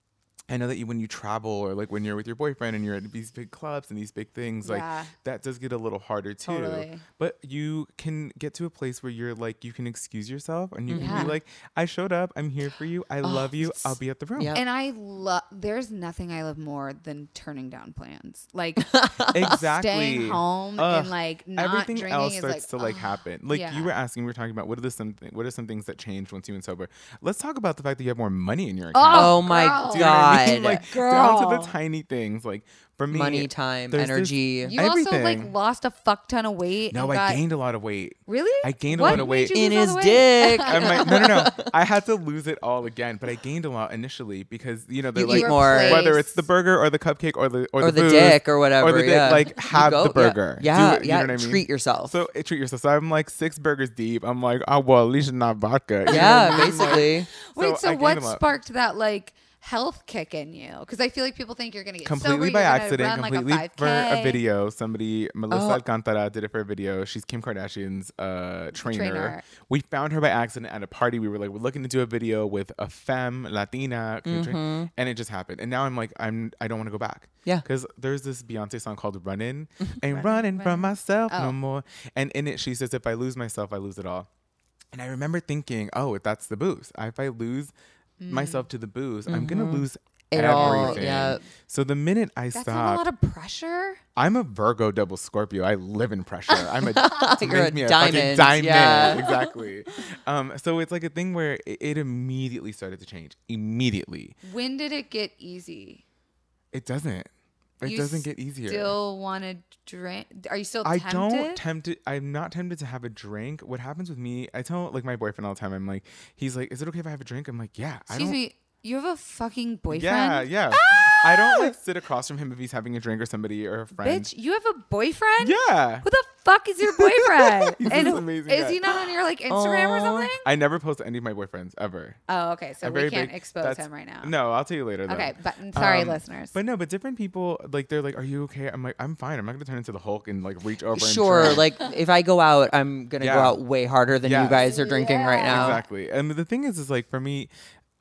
I know that you, when you travel or like when you're with your boyfriend and you're at these big clubs and these big things, like Yeah. that does get a little harder too. Totally. But you can get to a place where you're like, you can excuse yourself and you can be mm-hmm. like, I showed up. I'm here for you. I love oh, you. I'll be at the room. Yep. And I love. There's nothing I love more than turning down plans. Like exactly. staying home Ugh. and like not everything drinking else is starts like to like ugh. happen. Like Yeah. you were asking, we were talking about what are the something what are some things that changed once you went sober. Let's talk about the fact that you have more money in your oh, account. Oh my girl. Do you know what I mean? god. Like down to the tiny things. Like for me, Money, time, there's this- energy. You also like lost a fuck ton of weight. no, and I got, gained a lot of weight. Really? I gained a lot of weight. in his dick. I might, no, no, no. I had to lose it all again, but I gained a lot initially because you know they're You like more. whether it's the burger or the cupcake or the or, or the, the booze, dick or whatever. or the dick, yeah. like have go- the burger. Yeah, Do yeah. you know what I mean? Treat yourself. So uh, treat yourself. So I'm like six burgers deep. I'm like, oh well, at least not vodka. You yeah, what I mean? Like, basically. Wait, I so what sparked that like health kick in you? Because I feel like people think you're gonna get completely sober, by accident, completely like a for 5K. a video. Somebody, Melissa Oh. Alcantara, did it for a video. She's Kim Kardashian's uh, trainer. Trainer. We found her by accident at a party. We were like, we're looking to do a video with a femme Latina, Mm-hmm. and it just happened. And now I'm like, I'm, I don't want to go back. Yeah. because there's this Beyonce song called "Running," ain't running from myself Oh. no more. And in it, she says, "If I lose myself, I lose it all." And I remember thinking, oh, that's the boost. If I lose myself to the booze, I'm gonna lose Mm. Mm-hmm. All, everything. yeah. So the minute I That's not a lot of pressure. I'm a Virgo double Scorpio. I live in pressure. I'm a, You're a me a diamond, diamond. yeah. Exactly. Um, so it's like a thing where it, it immediately started to change. Immediately. When did it get easy? It doesn't. It You doesn't get easier. Still want to drink? Are you still I don't tempted. I'm not tempted to have a drink. What happens with me? I tell like my boyfriend all the time. I'm like, he's like, "Is it okay if I have a drink?" I'm like, "Yeah." I Excuse don't, me. You have a fucking boyfriend? Yeah, yeah. I don't like sit across from him if he's having a drink or somebody or a friend. Bitch, you have a boyfriend? Yeah. Who the fuck is your boyfriend? He's and this amazing is guy. he not on your like Instagram or something? I never post any of my boyfriends ever. Oh, okay. So I'm we can't big- expose him right now. No, I'll tell you later. Though. Okay, but sorry, Um, listeners. But no, but different people like they're like, "Are you okay?" I'm like, "I'm fine. I'm not gonna turn into the Hulk and like reach over." Sure, and try. like if I go out, I'm gonna go out way harder than you guys are drinking right now. exactly. And the thing is, is like for me.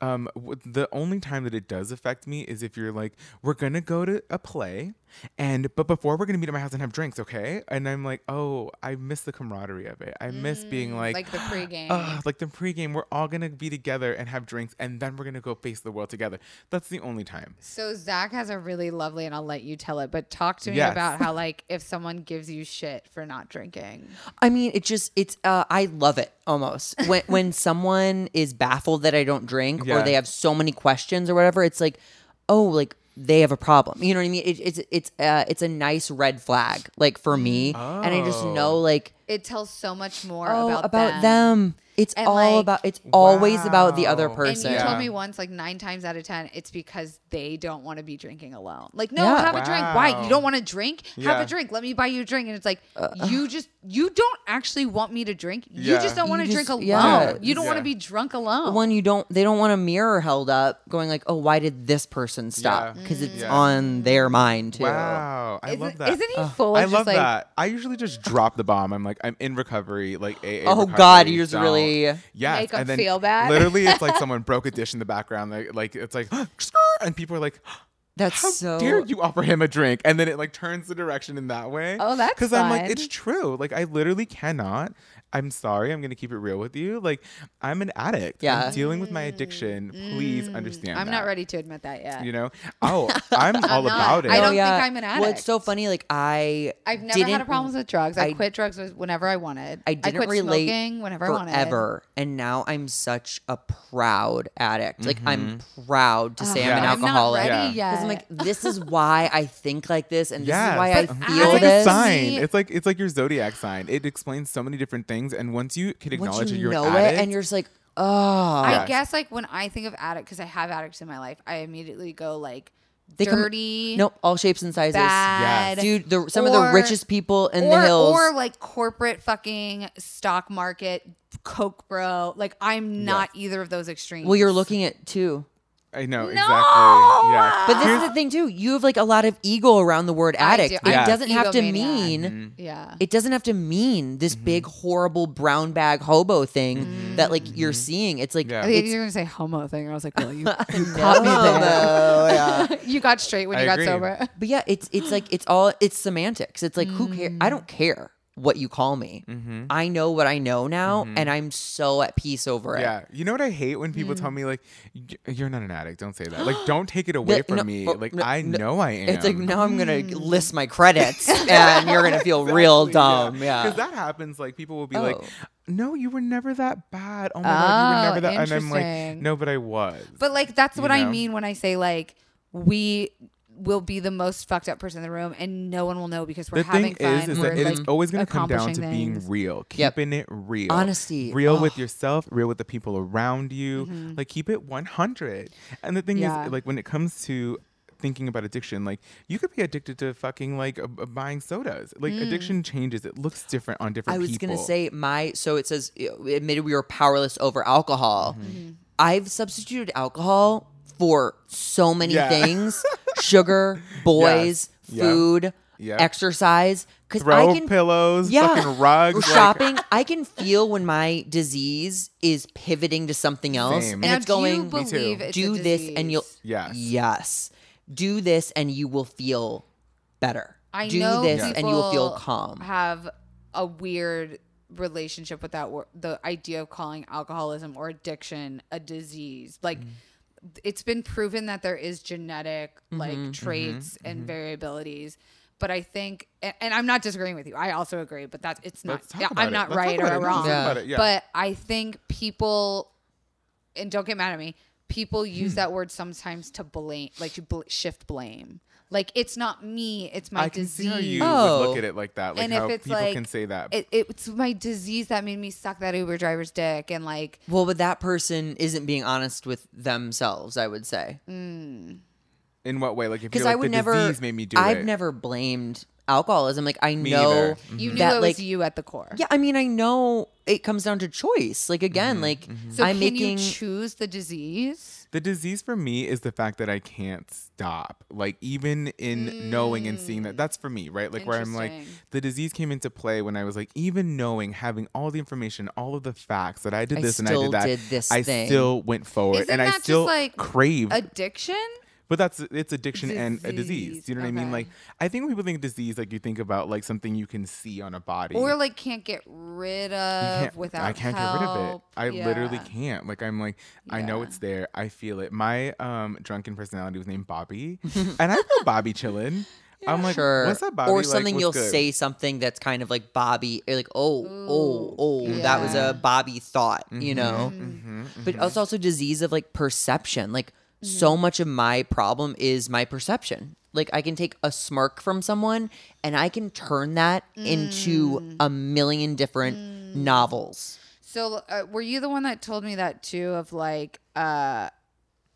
Um, the only time that it does affect me is if you're like, we're gonna go to a play, and but before we're gonna meet at my house and have drinks, okay? And I'm like, oh, I miss the camaraderie of it. I miss being like, Mm, like the pregame. Ugh, like the pregame, we're all gonna be together and have drinks, and then we're gonna go face the world together. That's the only time. So Zach has a really lovely, and I'll let you tell it. But talk to me Yes. about how, like, if someone gives you shit for not drinking, I mean, it just it's uh I love it almost. When when someone is baffled that I don't drink Yeah. Or they have so many questions or whatever, it's like, "Oh, like they have a problem." You know what I mean? It, it's it's uh it's a nice red flag like for me. And I just Oh. know like it tells so much more oh, about, about, them. them. It's And, all like- about it's always about the other person. And you Yeah. told me once, like nine times out of ten, it's because they don't want to be drinking alone. Like, no, Yeah. have a drink. Why? You don't want to drink? Have a drink. Let me buy you a drink. And it's like Uh, you just you don't actually want me to drink. You just don't want to drink alone. yeah. You don't want to be drunk alone. when you don't they don't want a mirror held up going like oh why did this person stop Yeah. because it's Yeah. on their mind too Wow, I isn't, love that. isn't he full of I just love like that. I usually just drop the bomb. I'm like, I'm in recovery, like AA. Oh, recovery, God, you just don't- really- yeah. Make 'em and then feel bad? Literally, it's like someone broke a dish in the background. Like, like it's like, and people are like, that's how so dare you offer him a drink? And then it like turns the direction in that way. Oh, that's because I'm like, it's true. Like, I literally cannot. I'm sorry. I'm gonna keep it real with you. Like, I'm an addict. Yeah. I'm dealing with my addiction. Please understand. Mm. I'm not ready to admit that yet. You know? Oh, I'm all not. about it. I don't yeah. think I'm an addict. Well, it's so funny. Like I, I've never had a didn't- problem with drugs. I, I- quit drugs whenever I wanted. I didn't quit relate smoking whenever I wanted. forever, and now I'm such a proud addict. Like I'm proud to say Ugh, I'm an Yeah. I'm not alcoholic. ready Yeah. yet. Because I'm like, this is why I think like this, and this Yes. is why I But feel it's like this. a sign. It's like it's like your zodiac sign. It explains so many different things, and once you can Once acknowledge you that you're know an it, and you're just like, oh, I Yes. guess like when I think of addict, because I have addicts in my life, I immediately go like They come- dirty, nope, all shapes and sizes. bad, Dude, the, some of the richest people in or, the hills. or like corporate fucking stock market, Coke bro. Like I'm not either of those extremes. well, you're looking at two. I know No! exactly. Yeah. But this is the thing too. You have like a lot of ego around the word I addict. do. It I'm doesn't have to mean. Mm-hmm. yeah. It doesn't have to mean this big horrible brown bag hobo thing that like you're seeing. It's like Mm-hmm. Yeah. It's you were gonna say homo thing. I was like, well, you, you caught me no, yeah. you got straight when I you got agree. sober. But yeah, it's it's like it's all it's semantics. It's like who care? I don't care what you call me. Mm-hmm. I know what I know now, and I'm so at peace over it. Yeah, you know what I hate when people Mm. tell me like, "You're not an addict." Don't say that. Like, don't take it away Yeah, from no, me. oh, Like, no, I no. know I am. It's like now I'm gonna Mm. list my credits, and you're gonna feel real dumb. Yeah. because that happens. Like, people will be like, Oh. "No, you were never that bad. Oh my god, you Oh, were never that." And I'm like, "No, but I was." But like that's what I mean when I say like we will be the most fucked up person in the room and no one will know because we're the having thing fun. is, is we're, that it's always going to come down to accomplishing being things. real, Yep. keeping it real, Honesty. real Ugh. with yourself, real with the people around you. Mm-hmm. Like, keep it 100. And the thing Yeah. is, like, when it comes to thinking about addiction, like, you could be addicted to fucking like uh, uh, buying sodas. Like, Mm. addiction changes. It looks different on different I was people. gonna say my so it says admitted we were powerless over alcohol. Mm-hmm. I've substituted alcohol for so many Yeah. things: sugar, boys, Yeah. food, Yeah. exercise. Because throw I can pillows, yeah, fucking rugs, like- shopping. I can feel when my disease is pivoting to something else, Same. and Now, it's do you going. Me too. believe it's a do this, and you'll disease? Yes. yes, do this, and you will feel better. I do know this, and you will feel calm. Have a weird relationship with that wor- the idea of calling alcoholism or addiction a disease. Like Mm. It's been proven that there is genetic Mm-hmm, like traits and variabilities. But I think, and, and I'm not disagreeing with you. I also agree, but that's it's not. Yeah, I'm it. not Let's right or. Wrong. Yeah. it. Yeah. But I think people, and don't get mad at me, people use Hmm. that word sometimes to blame, like to bl- shift blame. Like it's not me, it's my disease. I can disease. see how you Oh. would look at it like that. Like and how if it's people like can say that. it, it's my disease that made me suck that Uber driver's dick, and like Well, but that person isn't being honest with themselves. I would say. In what way? Like if because you're like I would the never. disease made me do I've it. never blamed alcoholism. Like I Me know either. you knew that it like was you at the core. yeah. I mean, I know it comes down to choice. Like mm-hmm, again, like mm-hmm. So I'm can making. you choose the disease? The disease for me is the fact that I can't stop. Like even in knowing and seeing that mm. that's for me, right? Like where I'm like the disease came into play when I was like even knowing, having all the information, all of the facts that I did I this and I did that. did this I thing. still went forward Isn't and I that just, still like, craved Addiction? But that's it's addiction and a disease. Disease, you know what I mean? Like I think when people think disease, like you think about like something you can see on a body. Or like can't get rid You of can't- without I can't get rid of it. help. I literally can't. Like I'm like I know it's there. I feel it. My um drunken personality was named Bobby, and I feel Bobby chilling. I'm like, Sure. what's up, Bobby? or something what's you'll good? say something that's kind of like Bobby, or like oh, oh, oh, that was a Bobby thought, you know. Mm-hmm, But it's also disease of like perception. Like Mm-hmm. so much of my problem is my perception. Like I can take a smirk from someone and I can turn that into Mm. a million different novels. So uh, were you the one that told me that too of like uh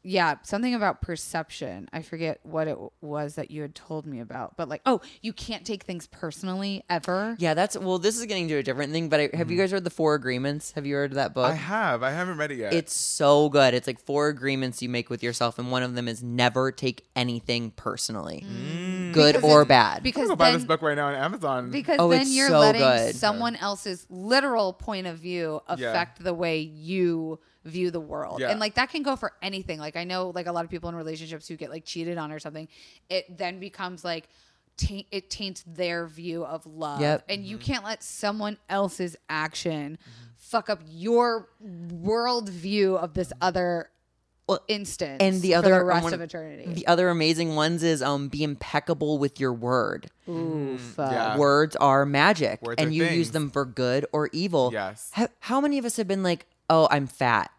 yeah, something about perception. I forget what it was that you had told me about. But like, oh, you can't take things personally ever. Yeah, that's well. This is getting to a different thing. But I, have you guys read the Four Agreements? Have you read that book? Mm-hmm. I have. I haven't read it yet. It's so good. It's like four agreements you make with yourself, and one of them is never take anything personally, good Because or it- bad. I'm Because gonna buy then, this book right now on Amazon. because Oh, then it's you're so letting good. someone else's literal point of view affect the way you view the world. Yeah. And like that can go for anything. Like I know like a lot of people in relationships who get like cheated on or something, it then becomes like taint, it taints their view of love. Yep. And you can't let someone else's action fuck up your world view of this other Well, instance and the for other the rest one of eternity. The other amazing ones is um be impeccable with your word. Oof. uh, yeah. Words are magic, Words and are you use them for good or evil. Yes. How, how many of us have been like, "Oh, I'm fat,"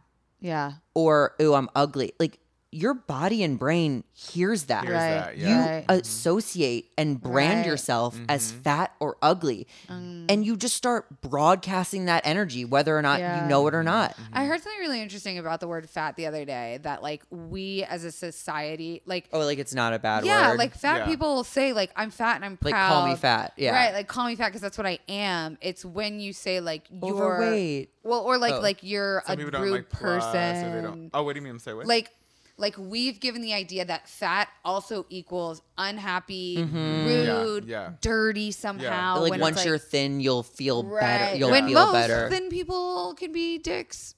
Yeah. or "Oh, I'm ugly"? Like your body and brain hears that. Hears Right. that, You. Right. associate and brand Right. yourself as Mm-hmm. fat or ugly. And you just start broadcasting that energy, whether or not. Yeah. you know it or not. I heard something really interesting about the word fat the other day that like we as a society like Oh, like it's not a bad word. yeah, word. like fat Yeah. people say like I'm fat and I'm Like, proud. call me fat, yeah. Right, like call me fat because that's what I am. It's when you say like you're Overweight. Well, or like Oh. like you're Some a rude like plus, person. or they don't. Oh, what do you mean? I'm sorry. What? like like we've given the idea that fat also equals unhappy, rude, Yeah, yeah. dirty somehow. like when once it's you're thin, you'll feel right. better. You'll when feel most better. thin people can be dicks.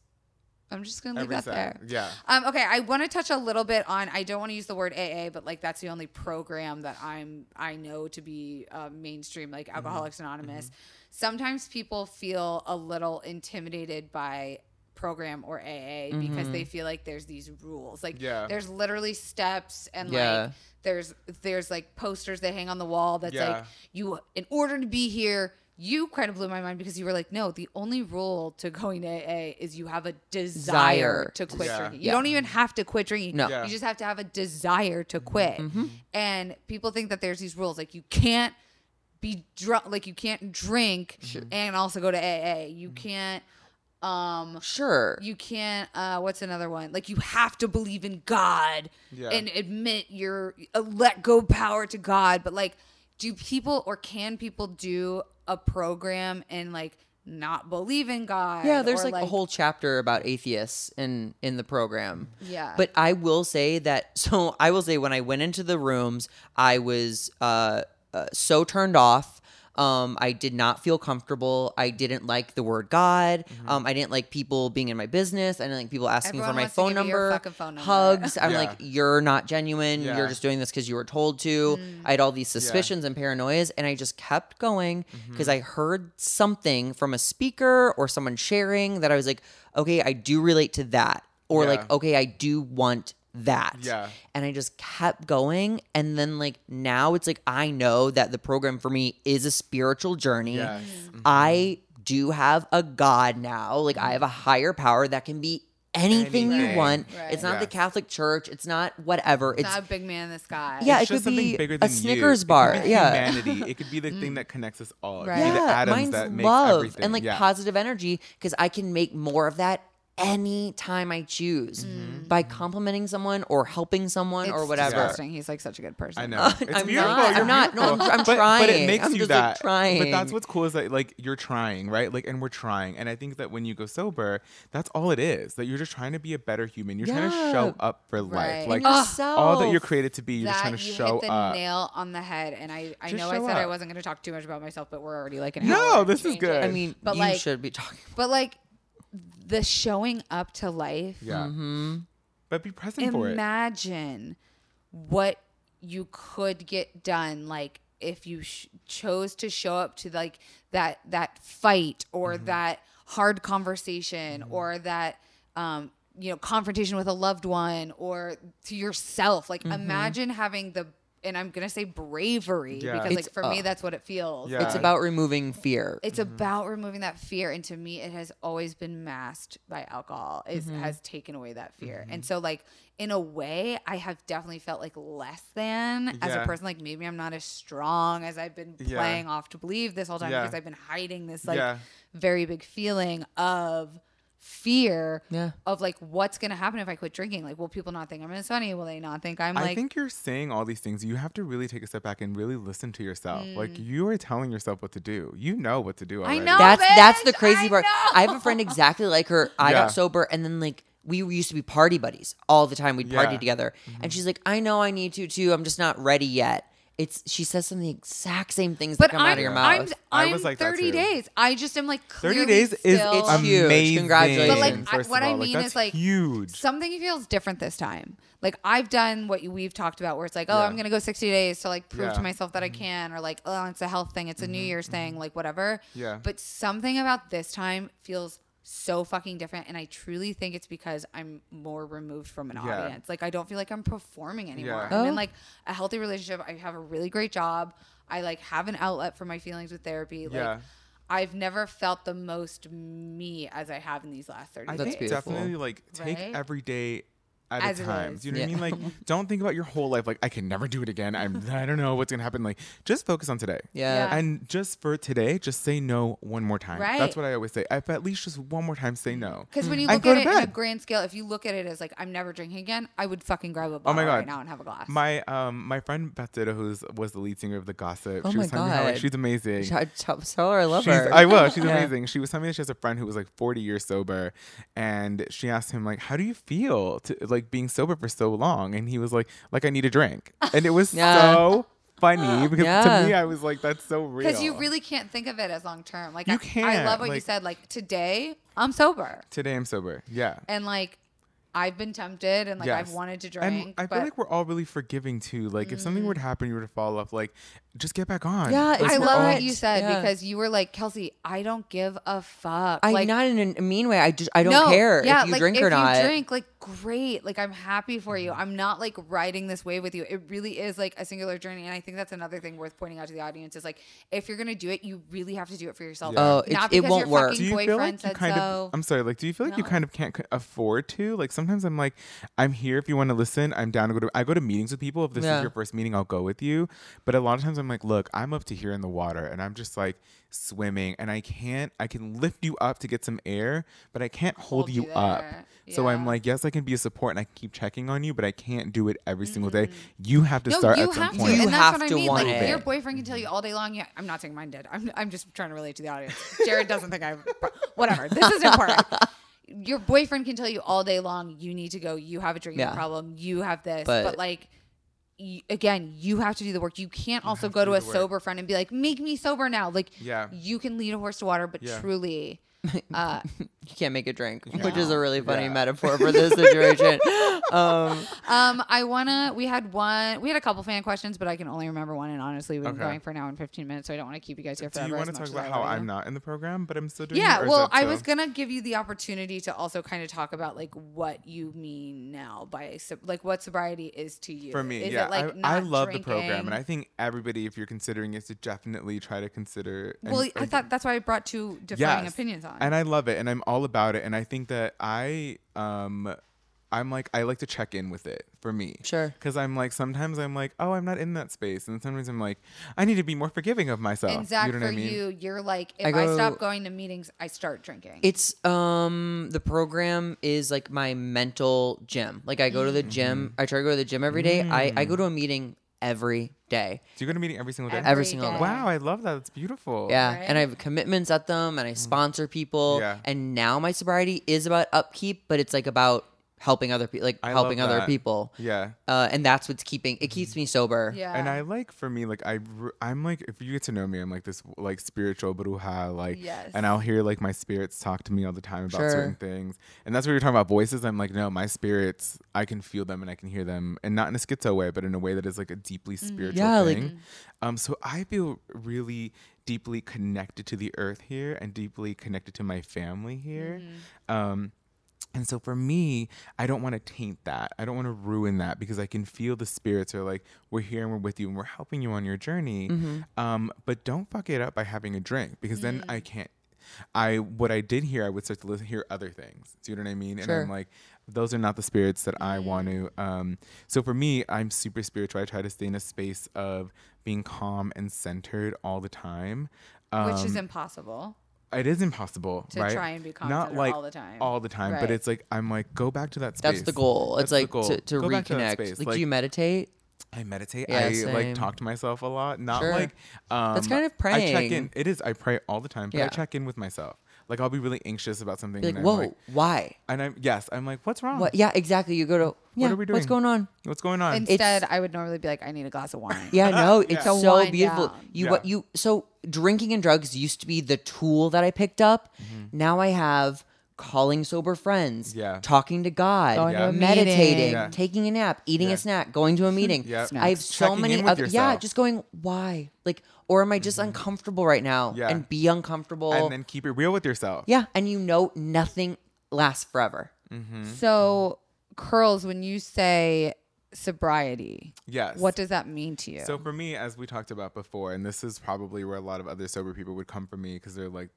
I'm just gonna leave Every that side. there. Yeah. Um, okay, I want to touch a little bit on. I don't want to use the word AA, but like that's the only program that I'm I know to be uh, mainstream, like Alcoholics Mm-hmm. Anonymous. Sometimes people feel a little intimidated by program or AA because they feel like there's these rules. Like Yeah. there's literally steps and Yeah. like there's there's like posters that hang on the wall that's like you in order to be here you kind of blew my mind because you were like, no, the only rule to going to AA is you have a desire, Desire. to quit Yeah. drinking. You Yeah. don't even have to quit drinking. No. Yeah. You just have to have a desire to quit. Mm-hmm. And people think that there's these rules like you can't be drunk, like you can't drink and also go to AA. You Mm-hmm. can't um Sure. you can't uh what's another one like you have to believe in god Yeah. and admit your uh, let go power to god but like do people or can people do a program and like not believe in god Yeah, there's or, like, a whole chapter about atheists in in the program. Yeah. But I will say that so I will say when I went into the rooms, I was uh, uh so turned off. Um, I did not feel comfortable. I didn't like the word God. Um, I didn't like people being in my business. I didn't like people asking Everyone for my phone give you your number, phone number. hugs. I'm Yeah. like, you're not genuine. Yeah. You're just doing this because you were told to. Mm. I had all these suspicions and paranoias, and I just kept going because I heard something from a speaker or someone sharing that I was like, okay, I do relate to that, or Yeah. like, okay, I do want that. Yeah. And I just kept going. And then, like, now it's like, I know that the program for me is a spiritual journey. Yes. Mm-hmm. I do have a God now. Like, I have a higher power that can be anything, you want. Right. It's not the Catholic Church. It's not whatever. it's It's, not a big man in the sky Yeah, It's it just could something be bigger a than you. Snickers It could bar. be Yeah. humanity. It could be the thing mm. that connects us all. It could Right. be the yeah, atoms mine's that make love everything. and like yeah. positive energy because I can make more of that any time I choose mm-hmm. by mm-hmm. complimenting someone or helping someone or whatever. disgusting. he's like such a good person I know. It's I'm beautiful. not. You're I'm not. No, I'm- beautiful. I'm but, But it trying. makes I'm you just, like, that. But that's what's cool is that like you're trying, right? Like, and we're trying. And I think that when you go sober, that's all it is. That you're just trying to be a better human. You're trying to show up for Right. life. Like yourself. all that you're created to be. You're just trying to you show hit the up. nail on the head and i i Just know i show said i wasn't going to talk too much about myself but we're already like an No, hour No, this is changing. good. I mean, But, you like- should be talking. but like the showing up to life Yeah. Mm-hmm. But be present for it. imagine what you could get done like if you sh- chose to show up to like that that fight or Mm-hmm. that hard conversation or that um you know confrontation with a loved one or to yourself like Mm-hmm. imagine having the and i'm gonna say bravery Yeah. because It's- like for me uh, that's what it feels Yeah. It's about removing fear. It's about removing that fear. And to me, it has always been masked by alcohol. It Mm-hmm. has taken away that fear. And so, like, in a way, I have definitely felt like less than as a person. Like, maybe I'm not as strong as I've been Yeah. playing off to believe this whole time Yeah. because I've been hiding this, like, Yeah. very big feeling of fear Yeah. of like what's gonna happen if I quit drinking. Like, will people not think I'm as funny? Will they not think I'm I like think you're saying all these things. You have to really take a step back and really listen to yourself. Mm. Like you are telling yourself what to do. You know what to do. I know. that's that's the crazy I part. know. I have a friend exactly like her. I Yeah. got sober and then like we used to be party buddies all the time. We'd party Yeah. Mm-hmm. together. And she's like, I know I need to too. I'm just not ready yet. It's she says some of the exact same things but that come I'm, out of your I'm, mouth. I I'm was like that 30 too. days. I just am like clearly 30 days is still- It's huge. amazing. Congratulations. But like, I, first what of I all. mean that's is like huge. Something feels different this time. Like I've done what you, we've talked about, where it's like, oh, Yeah. I'm gonna go 60 days to like prove Yeah. Mm-hmm. to myself that I can, or like, oh, it's a health thing, it's a New Year's thing, like whatever. Yeah. But something about this time feels so fucking different, and I truly think it's because I'm more removed from an Yeah. audience. Like I don't feel like I'm performing anymore. Yeah. I'm Oh. in like a healthy relationship. I have a really great job. I like have an outlet for my feelings with therapy. Like Yeah. I've never felt the most me as I have in these last 30 I days. That's think beautiful. definitely like take Right? every day at As a time. is. Do you know what I mean? Like, don't think about your whole life. Like, I can never do it again. I'm. I don't know what's gonna happen. Like, just focus on today. Yeah. Yeah. And just for today, just say no one more time. Right. That's what I always say. If at least just one more time, say no. Because when you look at to it in a grand scale, if you look at it as like I'm never drinking again, I would fucking grab a bottle Oh bottle my god! right now and have a glass. My um my friend Beth Ditto, who's was the lead singer of the Gossip. Oh she my was telling me how like, God. she's amazing. Tell, tell- tell her I love She's, her. I will. She's Yeah. amazing. She was telling me that she has a friend who was like 40 years sober, and she asked him like, "How do you feel to like being sober for so long?" And he was like, "Like I need a drink," and it was Yeah. so funny because Yeah. to me, I was like, "That's so real." Because you really can't think of it as long term. Like You I, I can't, I love what you said. Like today, I'm sober, today I'm sober. Yeah. and like I've been tempted, and like I've wanted to drink. And drink. I but feel like we're all really forgiving too. Like if something were to mm. happen, you were to fall off, like just get back on. Yeah, Like, I love what you said Yeah. because you were like Kelsey. I don't give a fuck. I'm like, not in a mean way. I just I don't no, care yeah, if you like, drink if or not. you drink, like great. Like I'm happy for you. Mm-hmm. I'm not like riding this wave with you. It really is like a singular journey, and I think that's another thing worth pointing out to the audience is like if you're gonna do it, you really have to do it for yourself. Yeah. Oh, not it's- it because won't your work. fucking do you feel boyfriend like you said kind so. of i'm sorry like do you feel like you kind of can't afford to like sometimes i'm like i'm here if you want to listen i'm down to go to i go to meetings with people if this Yeah. is your first meeting i'll go with you but a lot of times i'm like look i'm up to here in the water and i'm just like swimming and i can't i can lift you up to get some air but i can't hold, Hold you, you up there. so i'm like yes i can be a support and i can keep checking on you but i can't do it every single day you have to Mm-hmm. No, start you at some have to, point You and that's have what I to mean. want Like it. your boyfriend can tell you all day long. Yeah, I'm not saying mine did. I'm, I'm just trying to relate to the audience. Jared doesn't think I. Whatever. This is important. Your boyfriend can tell you all day long. You need to go. You have a drinking Yeah. problem. You have this. But, But- like. y- Again, you have to do the work. You can't also have go to to do a the work. sober friend and be like, "Make me sober now." Like, Yeah. you can lead a horse to water, but Yeah. truly, uh, you can't make a drink, which is a really funny Yeah. metaphor for this situation. um, Um, I wanna. We had one. We had a couple fan questions, but I can only remember one. And honestly, we've been Okay. going for an hour and fifteen minutes, so I don't want to keep you guys here forever. do you want to talk about how I'm not in the program but i'm still doing Yeah, it, or is well, I so- was gonna give you the opportunity to also kind of talk about like what you mean now by like what sobriety is to you. For me, is yeah, it like I, not I love drinking? the program, and I think everybody, if you're considering it, should definitely try to consider. and- well, I thought that's why I brought two differing Yes. opinions on. and I love it, and I'm all about it, and I think that I um. I'm like I like to check in with it for me. Sure. Because I'm like sometimes I'm like oh I'm not in that space, and sometimes I'm like I need to be more forgiving of myself. and Zach, You know for I mean? you, you're like if I I, stop going to meetings, I start drinking. It's um the program is like my mental gym. Like I go to the gym. Mm-hmm. I try to go to the gym every day. I I go to a meeting every day. Do you go to meeting every single day? Every single day. Wow, I love that. It's beautiful. Yeah, Right? and I have commitments at them, and I sponsor people. Mm. Yeah. And now my sobriety is about upkeep, but it's like about helping other people, like I helping other that. people. Yeah. Uh, and that's what's keeping it keeps me sober. yeah, And I like for me, like i i'm like if you get to know me, I'm like this like spiritual bruja, like, Yes. and I'll hear like my spirits talk to me all the time about Sure. certain things, and that's what you're talking about voices. I'm like, no, my spirits, I can feel them and I can hear them, and not in a schizo way, but in a way that is like a deeply spiritual Yeah, like- thing. um, so I feel really deeply connected to the earth here and deeply connected to my family here. Um, and so for me, I don't want to taint that. I don't want to ruin that because I can feel the spirits are like, we're here and we're with you and we're helping you on your journey. Um, but don't fuck it up by having a drink because then I can't. I what I did here, I would start to listen, hear other things. Do you know what I mean? And I'm like, those are not the spirits that I want to. Um, so for me, I'm super spiritual. I try to stay in a space of being calm and centered all the time. Um, which is impossible. It is impossible To right? try and be calm not like all the time. all the time but it's like i'm like go back to that space That's the goal. That's it's the like goal. to, to Go back that reconnect. space. like, do you meditate? i meditate Yeah, i like talk to myself a lot not Sure. like um That's kind of praying. i check in it is i pray all the time but i check in with myself like i'll be really anxious about something Be like, and whoa, I'm like, why? and i'm yes i'm like what's wrong What? Yeah, exactly. You go to yeah. what are we doing? What's going on? what's going on Instead, I would normally be like, I need a glass of wine. Yeah, no, it's To so wind beautiful. down. You Yeah. what you so drinking and drugs used to be the tool that I picked up. Mm-hmm. Now I have calling sober friends, Yeah. talking to God, Going to a meditating, meeting. Yeah. taking a nap, eating Yeah. a snack, going to a meeting. Yeah. I have Snacks. so Checking many in with other yeah, yourself. just going why? Like or am I just uncomfortable right now Mm-hmm. Yeah. and be uncomfortable? and then keep it real with yourself yeah, and you know nothing lasts forever. So, curls, when you say sobriety, yes what does that mean to you? So for me, as we talked about before, and this is probably where a lot of other sober people would come from me because they're like,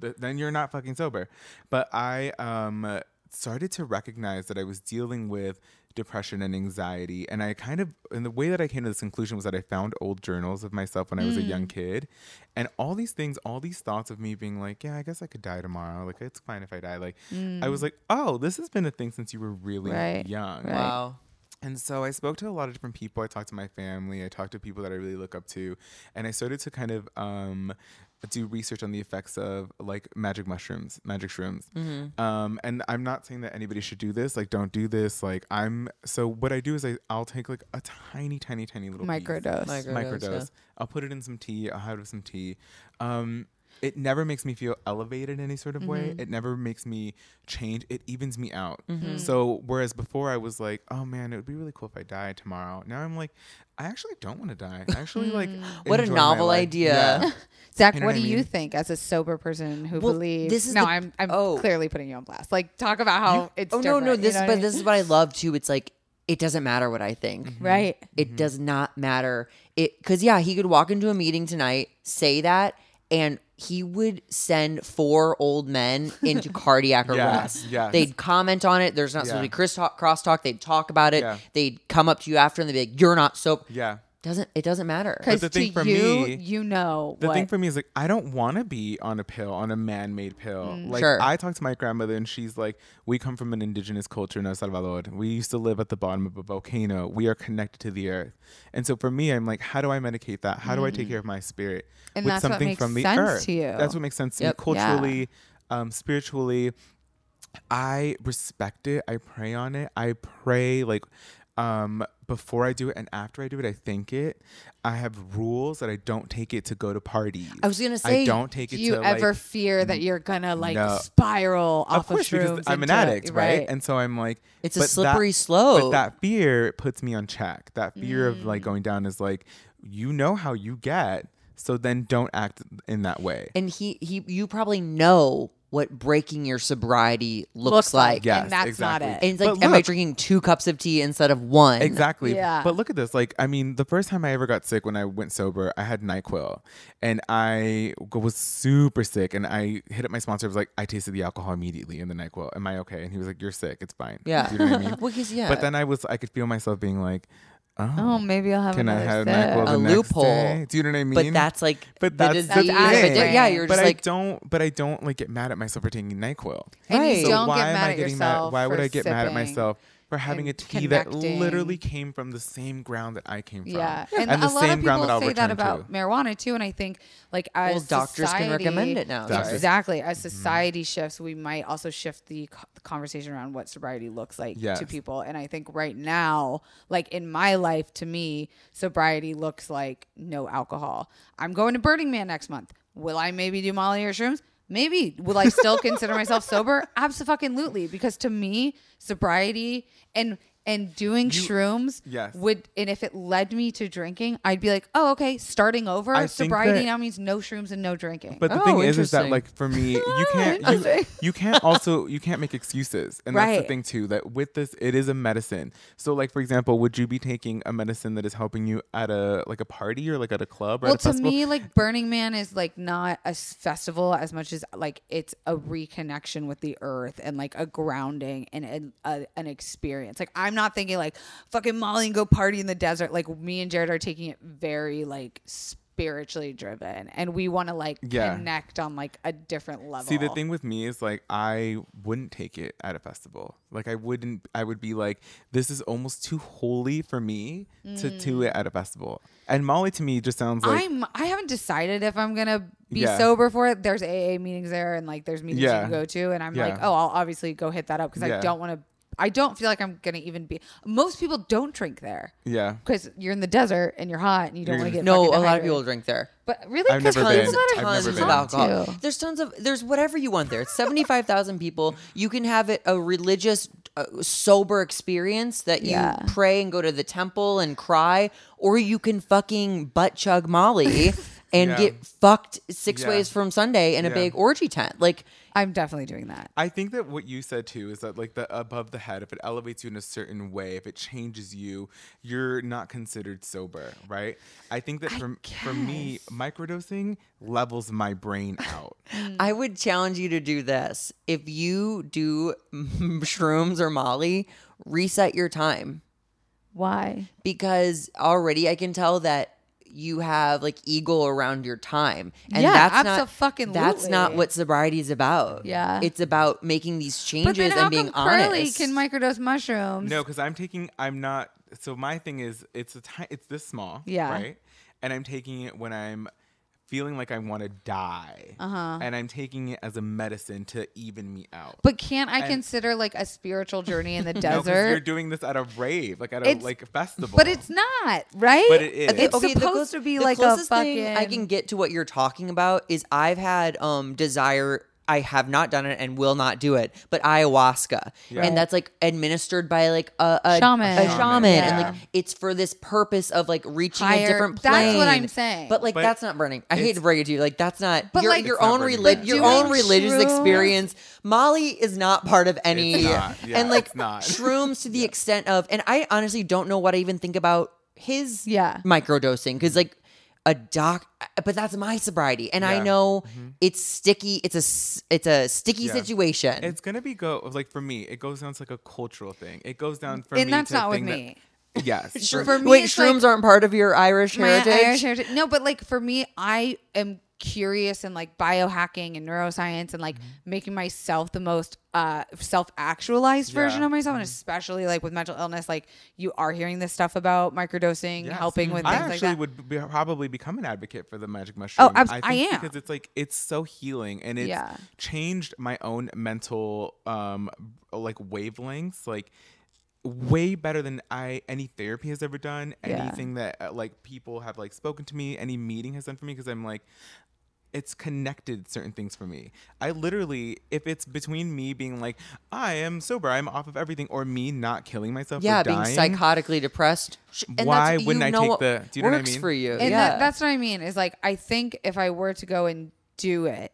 then you're not fucking sober. But I, um, started to recognize that I was dealing with depression and anxiety. And I kind of, and the way that I came to this conclusion was that I found old journals of myself when I was a Mm. young kid. And all these things, all these thoughts of me being like, yeah, I guess I could die tomorrow. Like, it's fine if I die. Like, I was like, oh, this has been a thing since you were really Mm. Right, young. right. Wow. And so I spoke to a lot of different people. I talked to my family. I talked to people that I really look up to, and I started to kind of um, do research on the effects of like magic mushrooms, magic shrooms. Um, and I'm not saying that anybody should do this. Like, don't do this. Like, I'm so what I do is I I'll take like a tiny, tiny, tiny little piece Microdose. Micro- microdose. Microdose, yeah. I'll put it in some tea. I'll have it with some tea. Um, it never makes me feel elevated in any sort of way. Mm-hmm. It never makes me change. It evens me out. Mm-hmm. So whereas before I was like, oh man, it would be really cool if I died tomorrow. Now I'm like, I actually don't want to die. I actually like. Hmm. What a novel idea. Yeah. Zach, You know what what do I you mean? think as a sober person who Well, believes? this is no, the- I'm I'm oh. clearly putting you on blast. Like, talk about how it's. Oh no, no, different, you this know but I mean? this is what I love too. It's like it doesn't matter what I think. Mm-hmm. right. It mm-hmm. does not matter. It because yeah, he could walk into a meeting tonight, say that, and he would send four old men into cardiac arrest. yes. They'd comment on it. There's not supposed to be cross talk, crosstalk. They'd talk about it. Yeah. They'd come up to you after and they'd be like, "You're not so." Yeah. Doesn't it doesn't matter? Because the to thing for you, me- you know The what. thing for me is like I don't want to be on a pill, on a man-made pill. Like Sure. I talked to my grandmother and she's like, "We come from an indigenous culture in El Salvador. We used to live at the bottom of a volcano. We are connected to the earth." And so for me, I'm like, "How do I medicate that? How do I take care of my spirit And with that's what something makes from the sense earth?" to you. That's what makes sense to me culturally, um, spiritually. I respect it. I pray on it. I pray like um before I do it and after I do it, I think it. I have rules that I don't take it to go to parties. I was gonna say, I don't take do it you to ever like, fear that you're gonna like No. spiral off of course of because shrooms I'm an addict, right? And so I'm like, It's a but that- slippery But slope. that fear puts me on check. That fear of Mm. like going down is like, you know how you get, so then don't act in that way. and he he you probably know what breaking your sobriety looks, looks like. like, Yes, and that's exactly. not it. And it's like, But am I drinking two cups of tea instead of one? Exactly. Yeah. But look at this. Like, I mean, the first time I ever got sick when I went sober, I had NyQuil. And I was super sick. And I hit up my sponsor. I was like, I tasted the alcohol immediately in the NyQuil. Am I okay? And he was like, You're sick. It's fine. Yeah. You know what I mean? Well, 'cause, yeah. But then I was, I could feel myself being like, Oh, oh, maybe I'll have can I have sip. NyQuil the A next loophole. day? Do you know what I mean? But that's like, But the that's disease the That's of thing. addic- Yeah, you're but just I like, don't. But I don't like get mad at myself for taking Nyquil. And Right. you So don't why get am mad I at getting yourself. mad? Why would I get mad at myself for having a and tea that literally came from the same ground that I came from? Yeah, and, and, the a lot same of people that say that about to. marijuana too. And I think, like, as well, doctors can recommend it now. Doctors. Exactly. As Mm-hmm. society shifts, we might also shift the, co- the conversation around what sobriety looks like Yes. to people. And I think right now, like in my life, to me, sobriety looks like no alcohol. I'm going to Burning Man next month. Will I maybe do Molly or shrooms? Maybe. Will I still consider myself sober? Absolutely. Because to me, sobriety and and doing shrooms Yes. would and if it led me to drinking, I'd be like, oh, okay, starting over. I Sobriety that- now means no shrooms and no drinking. But the Oh, thing is, is that like for me, you can't, you, you can't also, you can't make excuses, and that's the thing too. That with this, it is a medicine. So, like for example, would you be taking a medicine that is helping you at a like a party or like at a club or well, at a to festival? me, like Burning Man is like not a festival as much as like it's a reconnection with the earth and like a grounding and an, a, uh, an experience. Like I'm not thinking like fucking Molly and go party in the desert. Like me and Jared are taking it very like spiritually driven, and we want to like Yeah. connect on like a different level. See, the thing with me is like I wouldn't take it at a festival. Like I wouldn't. I would be like, this is almost too holy for me to do mm. it at a festival. And Molly to me just sounds like I'm I haven't decided if I'm gonna be Yeah. sober for it. There's AA meetings there and like there's meetings you can go to and I'm Yeah. like, oh, I'll obviously go hit that up because I don't want to. I don't feel like I'm gonna even be. Most people don't drink there yeah. because you're in the desert and you're hot and you don't want to get No, a lot of people drink there. But really, I've 'Cause never people been. that tons of been. alcohol. to. There's tons of there's whatever you want there. It's seventy five thousand people. You can have it a religious, uh, sober experience that you Yeah. pray and go to the temple and cry, or you can fucking butt chug Molly and Yeah. get fucked six Yeah. ways from Sunday in a Yeah. big orgy tent. Like, I'm definitely doing that. I think that what you said too is that like the above the head, if it elevates you in a certain way, if it changes you, you're not considered sober, right? I think that for for me, microdosing levels my brain out. I would challenge you to do this. If you do shrooms or Molly, reset your time Why? because already I can tell that you have like ego around your time, and Yeah, that's not abso-fucking-lutely. that's not what sobriety is about. Yeah. it's about making these But changes then how and being come Curly honest. can microdose mushrooms? No, because I'm taking. I'm not. So my thing is, it's a ti- It's this small. Yeah. Right. And I'm taking it when I'm feeling like I want to die. Uh-huh. And I'm taking it as a medicine to even me out. But can't I And- consider like a spiritual journey in the No, 'cause desert? you're doing this at a rave, like at a It's- like a festival. but it's not, right? But it is. It's Okay, the supposed close- to be the like a closest fucking. thing I can get to what you're talking about is I've had um desire. I have not done it and will not do it, but ayahuasca, Yeah. and that's like administered by like a, a Shaman. a A shaman, shaman, and like it's for this purpose of like reaching Higher- a different plane. that's what I'm saying. But like But that's not burning. I hate to break it to you, like that's not But, your like- your own burning. relig- your own religious shrooms- experience. Molly is not part of any, It's not. Yeah, and like it's not. shrooms to the extent of, and I honestly don't know what I even think about his Yeah. microdosing because like a doc uh, but that's my sobriety and i Yeah. know mm-hmm. it's sticky it's a it's a sticky Yeah. situation It's gonna be go like for me. It goes down to like a cultural thing. It goes down for and me. that's to not with thing that- me. yes. For- for- for me, wait it's shrooms like- aren't part of your irish heritage Irish heritage. No, but like for me, I am curious and like biohacking and neuroscience and like making myself the most uh self-actualized version of myself and especially like with mental illness like you are hearing this stuff about microdosing Yes. helping with I things like actually that would be, probably become an advocate for the magic mushroom. abs- think I am. because it's like it's so healing and it's Yeah. changed my own mental um like wavelengths like way better than I any therapy has ever done. Yeah. Anything that uh, like people have like spoken to me, any meeting has done for me because I'm like it's connected certain things for me. I literally, if it's between me being like, I am sober, I'm off of everything, or me not killing myself, yeah or being dying, psychotically depressed Sh- and Why that's- wouldn't I know take what the- do you know what I works mean? for you and yeah that, that's what i mean is like i think if i were to go and do it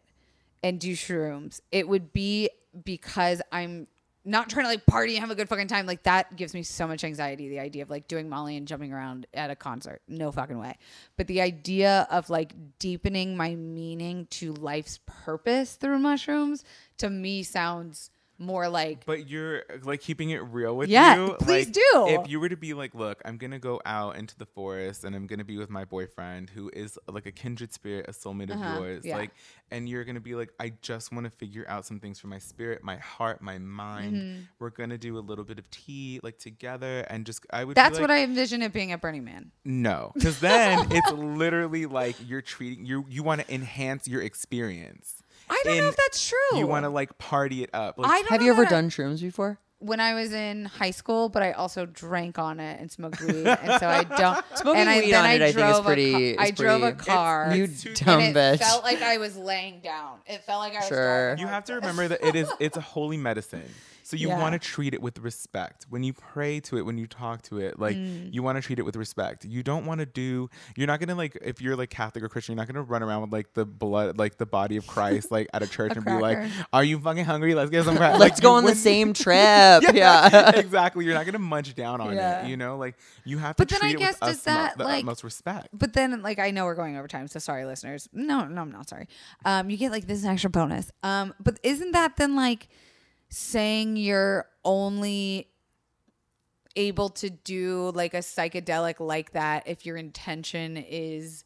and do shrooms it would be because i'm not trying to like party and have a good fucking time like that gives me so much anxiety the idea of like doing molly and jumping around at a concert. No fucking way. But the idea of like deepening my meaning to life's purpose through mushrooms to me sounds more like But you're like keeping it real with Yeah, you. please Like, do. If you were to be like, look, I'm gonna go out into the forest and I'm gonna be with my boyfriend who is like a kindred spirit, a soulmate Uh-huh, of yours. yeah. Like, and you're gonna be like, I just want to figure out some things for my spirit, my heart, my mind. Mm-hmm. We're gonna do a little bit of tea like together and just I would. that's be what i envision it being at burning man No, because then it's literally like you're treating you. You want to enhance your experience. I don't know if that's true You want to like party it up. Like, I don't have know you ever that I- done shrooms before when I was in high school, but I also drank on it and smoked weed, and so I don't. Smoking and I, weed then on I it, I think, is drove pretty- A is ca- I drove a pretty- car, you It's too- dumb and it bitch felt like I was laying down. It felt like I was. Sure. driving You like have to this. remember that it is it's a holy medicine. So you Yeah. want to treat it with respect. When you pray to it, when you talk to it, like Mm. you want to treat it with respect. You don't want to do you're not going to like if you're like Catholic or Christian, you're not going to run around with like the blood like the body of Christ like at a church and be like, "Are you fucking hungry? Let's get some crack." let's Like, go on the same trip yeah, exactly. You're not going to munch down on Yeah. it, you know? Like you have to But then I it guess with does that, the like- utmost respect. But then, like, I know we're going over time, so sorry, listeners. No, no, I'm not sorry. Um, you get like this extra bonus. Um, but isn't that then like saying you're only able to do like a psychedelic like that if your intention is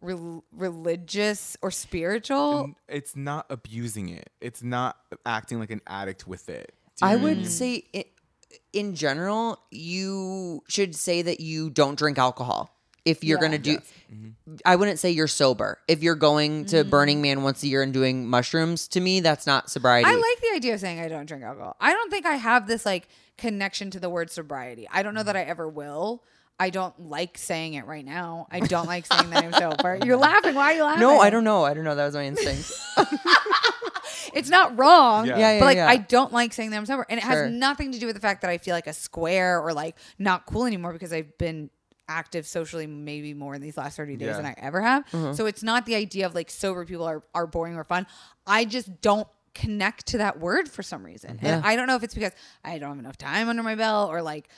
rel- religious or spiritual? N- it's not abusing it. It's not acting like an addict with it. Do I would mean? say, i in general, you should say that you don't drink alcohol. If you're Yeah. gonna do, Yes. Mm-hmm. I wouldn't say you're sober. If you're going to mm-hmm. Burning Man once a year and doing mushrooms, to me, that's not sobriety. I like the idea of saying I don't drink alcohol. I don't think I have this like connection to the word sobriety. I don't know that I ever will. I don't like saying it right now. I don't like saying that I'm sober. You're laughing. Why are you laughing? no, I don't know. I don't know. That was my instinct. It's not wrong. Yeah. Yeah, yeah, but like yeah. I don't like saying that I'm sober. And it Sure. has nothing to do with the fact that I feel like a square or like not cool anymore because I've been active socially maybe more in these last 30 days Yeah. than I ever have. Mm-hmm. So it's not the idea of like sober people are, are boring or fun. I just don't connect to that word for some reason. And I don't know if it's because I don't have enough time under my belt or like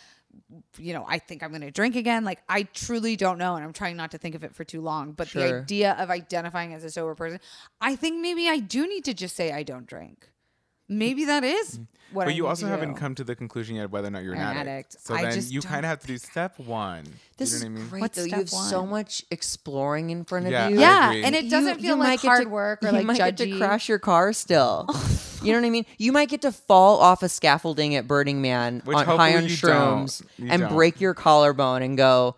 you know, I think I'm going to drink again. Like, I truly don't know. And I'm trying not to think of it for too long. But the idea of identifying as a sober person, I think maybe I do need to just say I don't drink. Maybe that is mm-hmm. what But I you need also to haven't do. come to the conclusion yet whether or not you're an, An addict. addict. So I then just you don't- kind of have to do step one. This you is know what I mean? great What's though. You step have so one? much exploring in front of Yeah, you. Yeah. agree. And it You- doesn't you feel might like get hard to- work or you like might get to judgy. crash your car still. you know what I mean? You might get to fall off a scaffolding at Burning Man Which on high on you shrooms don't. You and don't. break your collarbone and go,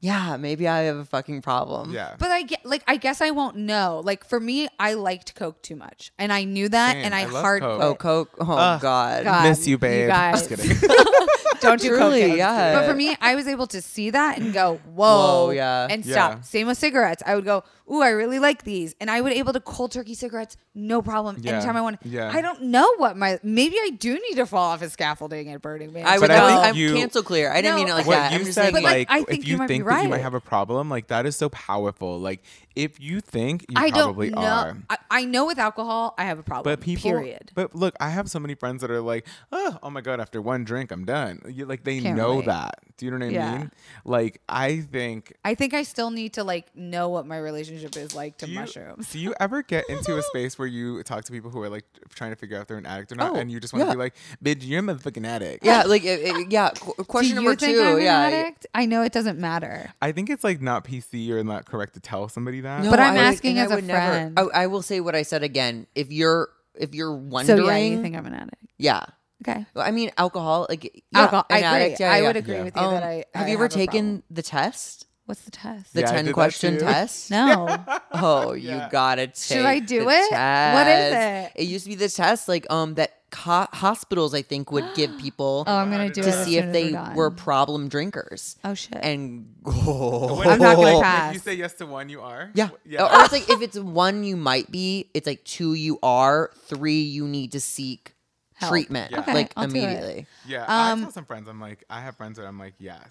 yeah, maybe I have a fucking problem. Yeah. But I get like I guess I won't know. Like for me, I liked Coke too much, and I knew that, Same. and I, I hard Coke. Oh, Coke. Oh Ugh. God. God, Miss you, babe. guys. Just kidding. don't do Truly, cocaine. yeah. But for me, I was able to see that and go, whoa, Whoa, yeah. and Yeah. stop. Same with cigarettes. I would go, ooh, I really like these, and I would able to cold turkey cigarettes, no problem, Yeah. anytime I want. Yeah. I don't know what my maybe I do need to fall off a scaffolding at Burning Man. I But would. I I think I'm cancel clear. I didn't mean it like what that. you I'm just said, saying, like, like, I think if you you, might be think that you might have a problem, like that is so powerful. Like if you think you I don't probably know. are. I, I know with alcohol, I have a problem. But people, period. But look, I have so many friends that are like, oh, oh my god, after one drink, I'm done. You, like they Can't know relate. that. Do you know what I Yeah. mean? Like I think. I think I still need to like know what my relationship is like to Do you, mushrooms. do you ever get into a space where you talk to people who are like trying to figure out if they're an addict or not, Oh, and you just want to yeah. be like, "Bitch, you're a motherfucking addict." yeah, like it, it- yeah. qu- Question Do number you think two. I'm an yeah. addict? I know it doesn't matter. I think it's like not PC or not correct to tell somebody that. No, But I'm I asking and as a would never- friend. I, I will say what I said again. If you're if you're So wondering, yeah, you think I'm an addict? yeah. Okay. Well, I mean, alcohol. Like yeah, Alcohol. I agree. addict, yeah, I yeah. would agree Yeah. with you Um, that I. have I you ever a taken problem. the test? What's the test? The Yeah, ten question test? no. Oh, you Yeah. gotta take. Should I do the it? What is it? It used to be the test, like um, that co- hospitals I think would give people Oh, I'm gonna do it to as see soon if as they we're done. were problem drinkers. Oh shit. And When- I'm not gonna if pass. you say yes to one, you are. yeah, Yeah. or it's like if it's one you might be, it's like two you are, three you need to seek Help. treatment Okay, like I'll do it. immediately. Yeah, Um, I tell some friends. I'm like, I have friends that I'm like, yes.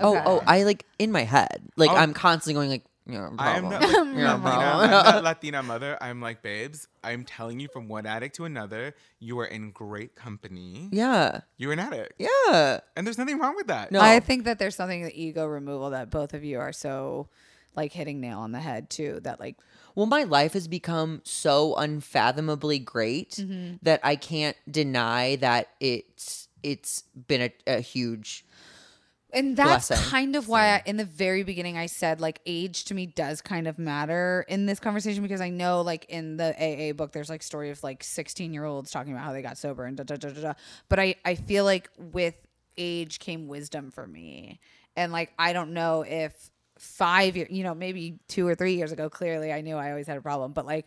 Oh, Okay. oh, I like in my head, like Oh. I'm constantly going like, you're a I am not like, You're a Latina, I'm problem. not Latina mother. I'm like, babes, I'm telling you from one addict to another, you are in great company. yeah, You're an addict. yeah. And there's nothing wrong with that. No. I think that there's something the ego removal that both of you are so like hitting nail on the head too. That like Well, my life has become so unfathomably great Mm-hmm. that I can't deny that it's it's been a, a huge And that's blessing. kind of why I, in the very beginning I said like age to me does kind of matter in this conversation because I know like in the AA book there's like story of like 16 year olds talking about how they got sober and da da da da da. But I I feel like with age came wisdom for me. And like I don't know if five years, you know, maybe two or three years ago, clearly I knew I always had a problem. But like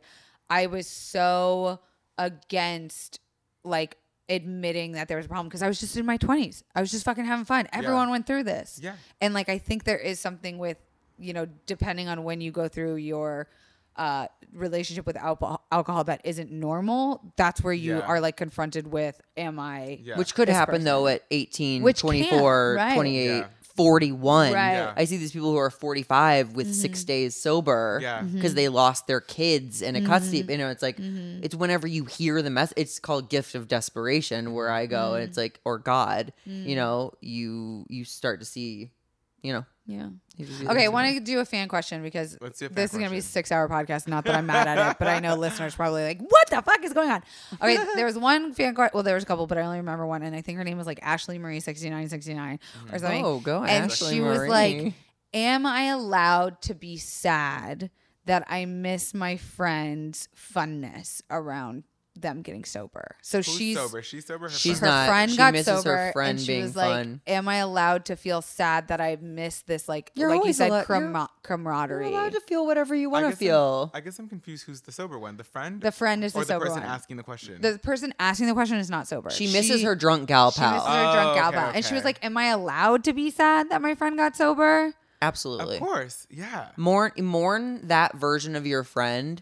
I was so against like admitting that there was a problem because I was just in my 20s. I was just fucking having fun. Everyone went through this. Yeah. And like I think there is something with, you know, depending on when you go through your uh relationship with alcohol, alcohol that isn't normal, that's where you Yeah. are like confronted with am I Yeah. which could happen person. though at 18, Which 24, can, right. 28, Yeah. 41. Right. Yeah. I see these people who are 45 with Mm-hmm. 6 days sober Yeah. because they lost their kids in a Mm-hmm. custody. You know, it's like it's whenever you hear the mess it's called gift of desperation where I go and it's Mm. like or God, you know, you you start to see, you know, Yeah. Okay, I want to do a fan question because Let's fan this is going to be a six hour podcast. Not that I'm mad at it, but I know listeners probably like, what the fuck is going on? Okay, there was one fan question. Well, there was a couple, but I only remember one. And I think her name was like Ashley Marie 6969 or mm-hmm. something. Oh, go ahead And Ashley she was Marie. like, Am I allowed to be sad that I miss my friend's funness around them getting sober? So Who's she's sober? She's sober. Her She's her friend? not. friend She got misses her sober friend and she being was like fun. am i allowed to feel sad that i missed this like You're like you always said allowed- cram- you're- You're camaraderie allowed to feel whatever you I want to guess I'm- feel. I guess I'm confused. Who's the sober one? The friend? the friend is or the the sober person one asking the question? the person asking the question is not sober She misses her drunk gal pal. she misses pal. her drunk Oh, gal okay, pal. and she was okay. like am i allowed to be sad that my friend got sober Absolutely. of course. Yeah. Mourn mourn that version of your friend,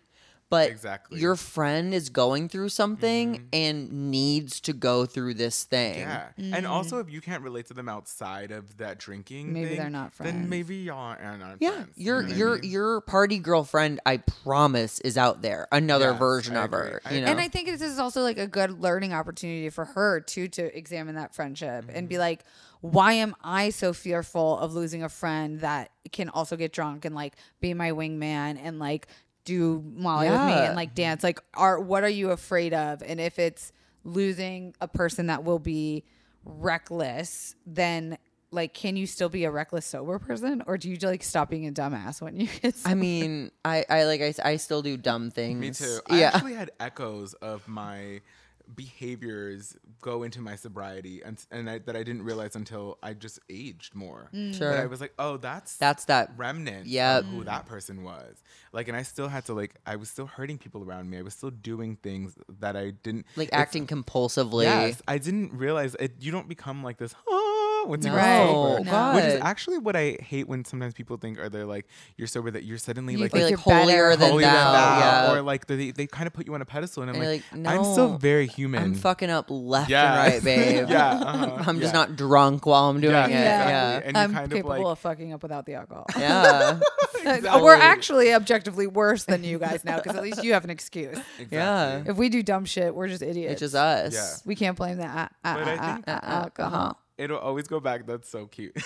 but Exactly. your friend is going through something and needs to go through this thing. Yeah. And also, if you can't relate to them outside of that drinking, Maybe thing, they're not friends. Then maybe y'all are not Yeah, friends. your You know what I your mean? your party girlfriend, I promise, is out there. Another Yes, version I of agree. her. I You know, And I think this is also like a good learning opportunity for her too to examine that friendship and Mm-hmm. be like, why am I so fearful of losing a friend that can also get drunk and like be my wingman and like do Molly with me Yeah. and like dance? Like, are what are you afraid of? And if it's losing a person that will be reckless, then like, can you still be a reckless sober person, or do you like stop being a dumbass when you get? I mean, I I like I, s- I still do dumb things. Me too. Yeah. I Yeah. actually had echoes of my behaviors go into my sobriety and, and I, that I didn't realize until I just aged more. Sure. That I was like, oh, that's That's that. remnant Yep. of who that person was. Like, and I still had to like, I was still hurting people around me. I was still doing things that I didn't Like acting compulsively. Yes, I didn't realize it. You don't become like this. "Ah," once you No, Right. sober, No. which is actually what I hate when sometimes people think are they're like you're sober that you're suddenly You like think like you're better. holier than holier thou. than thou, Yeah. or like they they kind of put you on a pedestal, and I'm And you're like, like, I'm still very human. I'm fucking up left Yeah. and right, babe. Yeah, uh-huh, I'm just yeah. not drunk while I'm doing Yeah, it. exactly. Yeah. And you I'm kind of capable like- of fucking up without the alcohol. Yeah. Uh, We're actually objectively worse than you guys now because at least you have an excuse. Exactly. Yeah. If we do dumb shit, we're just idiots. It's just us. Yeah. We can't blame the a- a- But I a- think- a- alcohol. It'll always go back. That's so cute.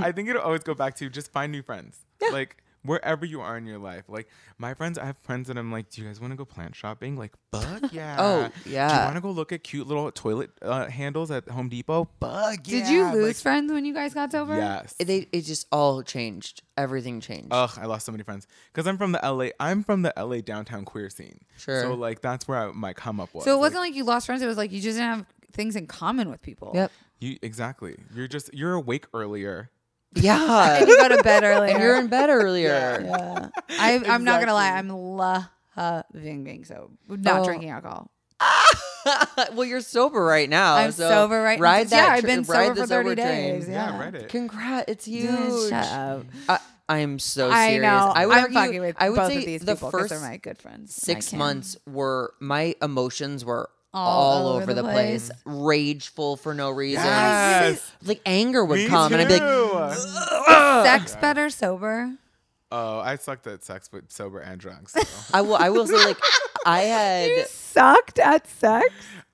I think it'll always go back to just find new friends. Like wherever you are in your life. Like my friends, I have friends that I'm like, do you guys want to go plant shopping? Like, fuck yeah. Oh, yeah. Do you want to go look at cute little toilet uh, handles at Home Depot? Fuck yeah. Did you lose Like, friends when you guys got sober? Yes. It, they, it just all changed. Everything changed. Ugh, I lost so many friends because I'm from the LA. I'm from the LA downtown queer scene. Sure. So like that's where I, my come up was. So it wasn't like you lost friends. It was like you just didn't have things in common with people. yep. you exactly. You're just you're awake earlier. Yeah. And you go to bed earlier. and you're in bed earlier. Yeah. I, I'm not gonna lie. I'm loving being sober, not Oh. drinking alcohol. well, you're sober right now. I'm so sober right- Ride yeah, that. I've been ride sober the for 30 sober train. days, Yeah, Yeah. read it. Congrats! It's huge. Dude, shut up. I, I am so I serious. know. I would I'm argue- fucking with I would both say of these the people because first they're my good friends. six months were my emotions were All all, over over the the place. rageful for no reason. Yes. Like anger would Me come, and I'd be like, too. Sex better sober. Oh, I sucked at sex, but sober and drunk. So. I will. I will say, like, I had. you Sucked at sex.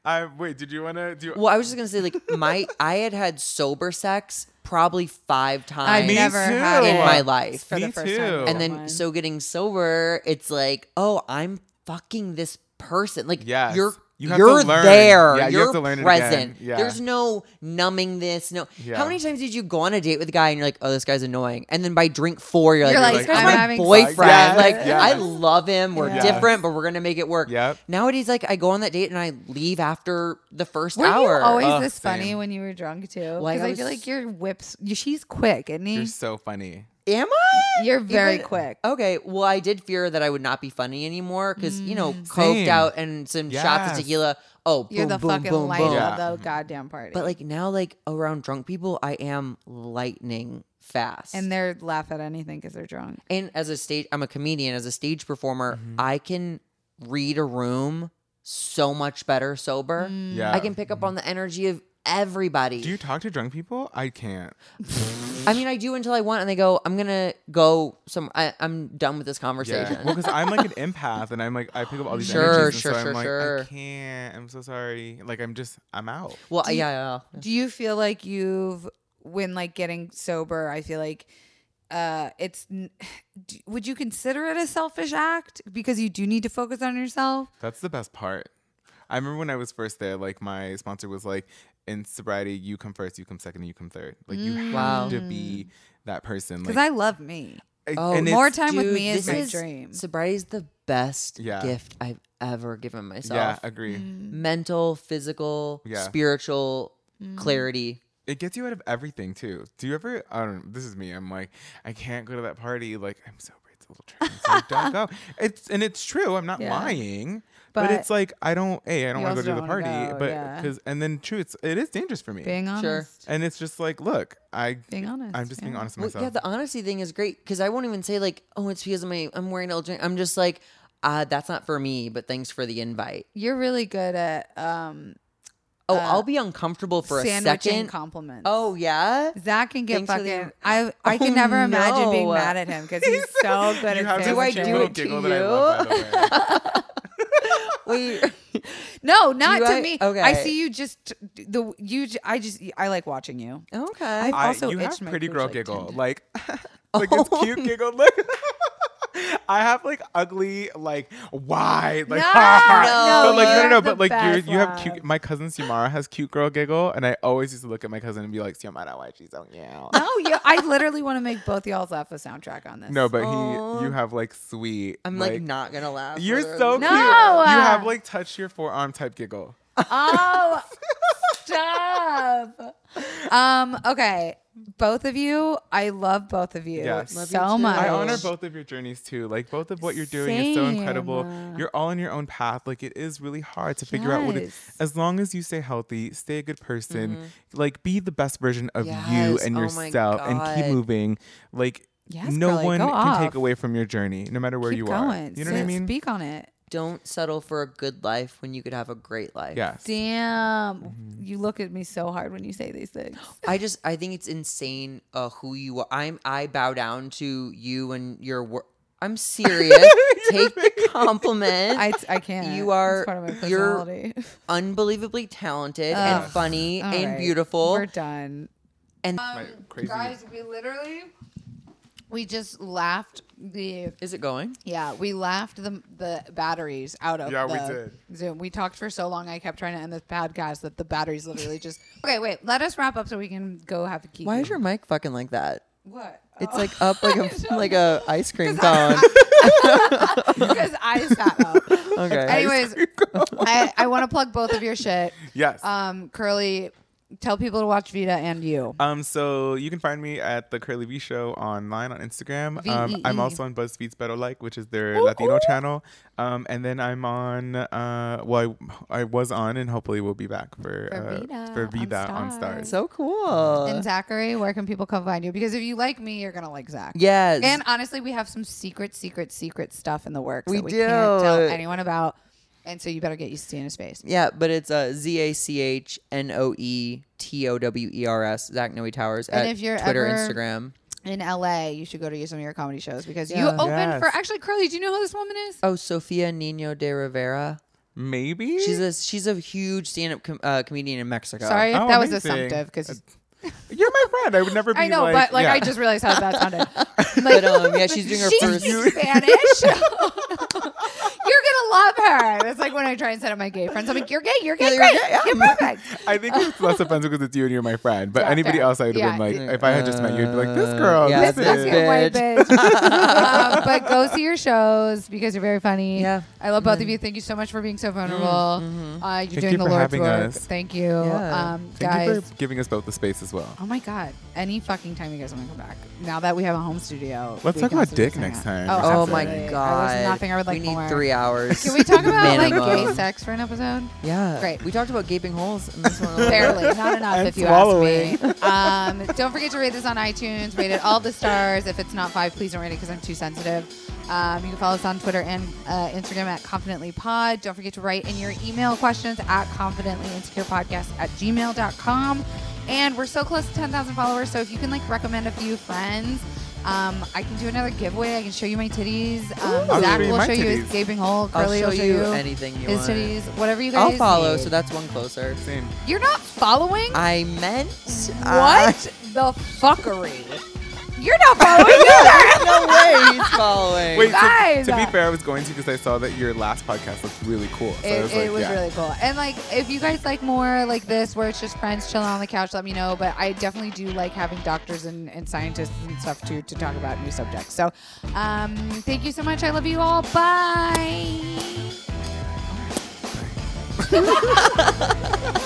I wait. Did you want to do? Well, I was just gonna say, like, my I had had sober sex probably five times. I've never too. had in my life. for the Me first too. time. and then Mine. so getting sober, it's like, oh, I'm fucking this person. Like, Yes. you're. You have you're to learn. there. Yeah, you you're have to learn it present. again. Yeah. There's no numbing this. No. Yeah. How many times did you go on a date with a guy and you're like, oh, this guy's annoying, and then by drink four, you're like, You're like, this oh, guy's I'm my boyfriend. Yes, like, yes. I love him. We're Yes. different, but we're gonna make it work. Yep. Nowadays, like, I go on that date and I leave after the first Were hour. you always Ugh, this funny when you were drunk too? Like, Because I I, feel was- like your whips. You, she's quick, isn't he? You're so funny. Am I? You're very Even- quick. Okay, well, I did fear that I would not be funny anymore because you know, coked Same. out and some shots of tequila. Oh, You're boom, the boom, fucking boom, light boom. Yeah. of the goddamn party. But like now, like around drunk people, I am lightning fast. and they're laugh at anything because they're drunk. and as a stage, I'm a comedian. As a stage performer, Mm-hmm. I can read a room so much better sober. Yeah. I can pick up on the energy of everybody. Do you talk to drunk people? I can't. I mean, I do until I want, and they go, "I'm gonna go some. I, I'm done with this Yeah. conversation." Well, because I'm like an empath, and I'm like I pick up all these Sure, energies, and sure, so I'm sure, like sure. I can't. I'm so sorry. Like I'm just I'm out. well, yeah, yeah. Do you feel like you've when like getting sober? I feel like uh it's. Would you consider it a selfish act because you do need to focus on yourself? That's the best part. I remember when I was first there, like my sponsor was like, in sobriety, you come first, you come second, and you come third. Like you mm. have Wow. to be mm. that person. Because Like, I love me. I- Oh, and More it's- time with me is this my dream. Sobriety is the best Yeah. gift I've ever given myself. Yeah, agree. Mm. Mental, physical, Yeah. spiritual Mm. clarity. It gets you out of everything too. Do you ever? I don't. know. This is me. I'm like, I can't go to that party. Like I'm sober. It's a little tricky. So don't go. It's and it's true. I'm not Yeah. lying. But, But it's like I don't. A. I don't want to go to the party. go, but yeah. because and then true. It's it is dangerous for me. Being honest. Sure. and it's just like, look, I. Being honest. I'm just being honest with Well, myself. yeah, the honesty thing is great because I won't even say like, oh, it's because of my I'm wearing a drink. I'm just like, uh, that's not for me, but thanks for the invite. You're really good at um, Oh, I'll be uncomfortable for a second. compliments. Oh yeah. Zach can get Thanks for the- fucking. I I can Oh, never imagine being mad at him because he's so good You at have Do I do it to giggle that I love, by the way. Wait. No, not Do to I? me. I see you just the you. j- I just I like watching you. Okay. I've I, also you have itched my pretty cooch, girl like, giggle, tendon. like like this cute oh. giggle. Look, I have like ugly, like wide, like No, but no, like no, no, no, but like you best you have cute. My cousin Xiomara has cute girl giggle, and I always used to look at my cousin and be like, Xiomara, why she's so cute? No, you. I literally want to make both y'all laugh a soundtrack on this. No, but Aw. he, you have like sweet. I'm like, not gonna laugh. You're so them. cute. No, you uh, have like touch your forearm type giggle. Oh, stop. Um. Okay, both of you. I love both of you Yes. Love you so too. much. I honor both of your journeys too. Like both of what you're doing is so incredible. Same. You're all on your own path. Like it is really hard to figure out what it Yes. as long as you stay healthy, stay a good person, like be the best version of you Yes. and Oh my yourself and keep God. moving. Like Yes, no one go can off. take away from your journey, no matter where Keep you going. are. You know what I mean? Speak on it. Don't settle for a good life when you could have a great life. Yes. Damn, Mm-hmm. you look at me so hard when you say these things. I just I think it's insane uh, who you are. I'm I bow down to you and your work. I'm serious. Take the compliment. I, I can't. You are- part of my you're- Unbelievably talented Ugh. and funny All and right, beautiful. We're done. and My crazy Guys, we literally we just laughed the is it going? yeah we laughed the the batteries out of Yeah, we the did. Zoom. We talked for so long. I kept trying to end this podcast that the batteries literally just. Okay, wait. Let us wrap up so we can go have a key. Why is your mic fucking like that? what? It's like up like a like a ice cream cone. because I sat up. Okay. Anyways, I, I want to plug both of your shit. Yes. Um, Curly, tell people to watch Vida and you. Um, so you can find me at the Curly V Show online on Instagram. Um, I'm also on BuzzFeed's Pero Like, which is their Ooh, Latino ooh. channel. Um, and then I'm on. Uh, well, I, I was on, and hopefully we'll be back for For uh, Vida for on Vida on Starz. Starz. so cool. and Zachary, where can people come find you? Because if you like me, you're gonna like Zach. yes. And honestly, we have some secret, secret, secret stuff in the works We that we do. can't tell anyone about. And so you better get used to seeing his face. yeah, but it's uh, Z A C H N O E T O W E R S. Zach Noe Towers And at if you're Twitter, ever- Instagram. In LA, you should go to some of your comedy shows because you Yeah. opened for actually Curly. Do you know who this woman is? Oh, Sofia Nino de Rivera. Maybe She's a she's a huge stand-up com- uh, comedian in Mexico. Sorry if Oh, that was amazing. assumptive because You're my friend. I would never be. I know, like, but like yeah. I just realized how that sounded. But um, yeah, she's doing her she first. speaks Spanish. you're love her. That's like when I try and set up my gay friends. I'm like, you're gay, you're gay, Yeah, you're great, gay, yeah. you're perfect. I think it's less offensive because it's you and you're my friend. But Yeah, anybody fair. else, I would have Yeah. been like, if I had just met you, you'd be like, this girl, Uh, yeah, this this bitch. Fucking white bitch. bitch. um, but go see your shows because you're very funny. Yeah. I love both of you. Thank you so much for being so vulnerable. Uh, you're Mm-hmm. Thank doing you the for Lord's work. us. Thank you, Yeah. um, Thank guys. you for giving us both the space as well. Oh my god! Any fucking time you guys want to come back. Now that we have a home studio, Let's talk about dick next time. Oh, Oh my absolutely. god! There's nothing I would like We need more. three hours. Can we talk about like gay sex for an episode? Yeah, Great. We talked about gaping holes in this one. Barely, not enough And if you swallowing. ask me. Um, don't forget to rate this on iTunes. Rate it all the stars. If it's not five, please don't rate it because I'm too sensitive. Um, you can follow us on Twitter and uh, Instagram at confidentlypod. Don't forget to write in your email questions at confidentlyinsecurepodcast at gmail.com. And we're so close to 10,000 followers, so if you can like recommend a few friends, um, I can do another giveaway. I can show you my titties. Um, I'll Zach show you will my show you his gaping hole. I'll show will show you you anything you his want. titties. Whatever you guys I'll follow, need. so that's one closer. Same. You're not following? I meant What the fuckery? You're not following either. no way he's following. Wait, to, Guys! to be fair, I was going to because I saw that your last podcast looked really cool. So I It, was it like, was yeah. really cool. And like, if you guys like more like this, where it's just friends chilling on the couch, let me know. But I definitely do like having doctors and, and scientists and stuff to to talk about new subjects. So, um, thank you so much. I love you all. Bye.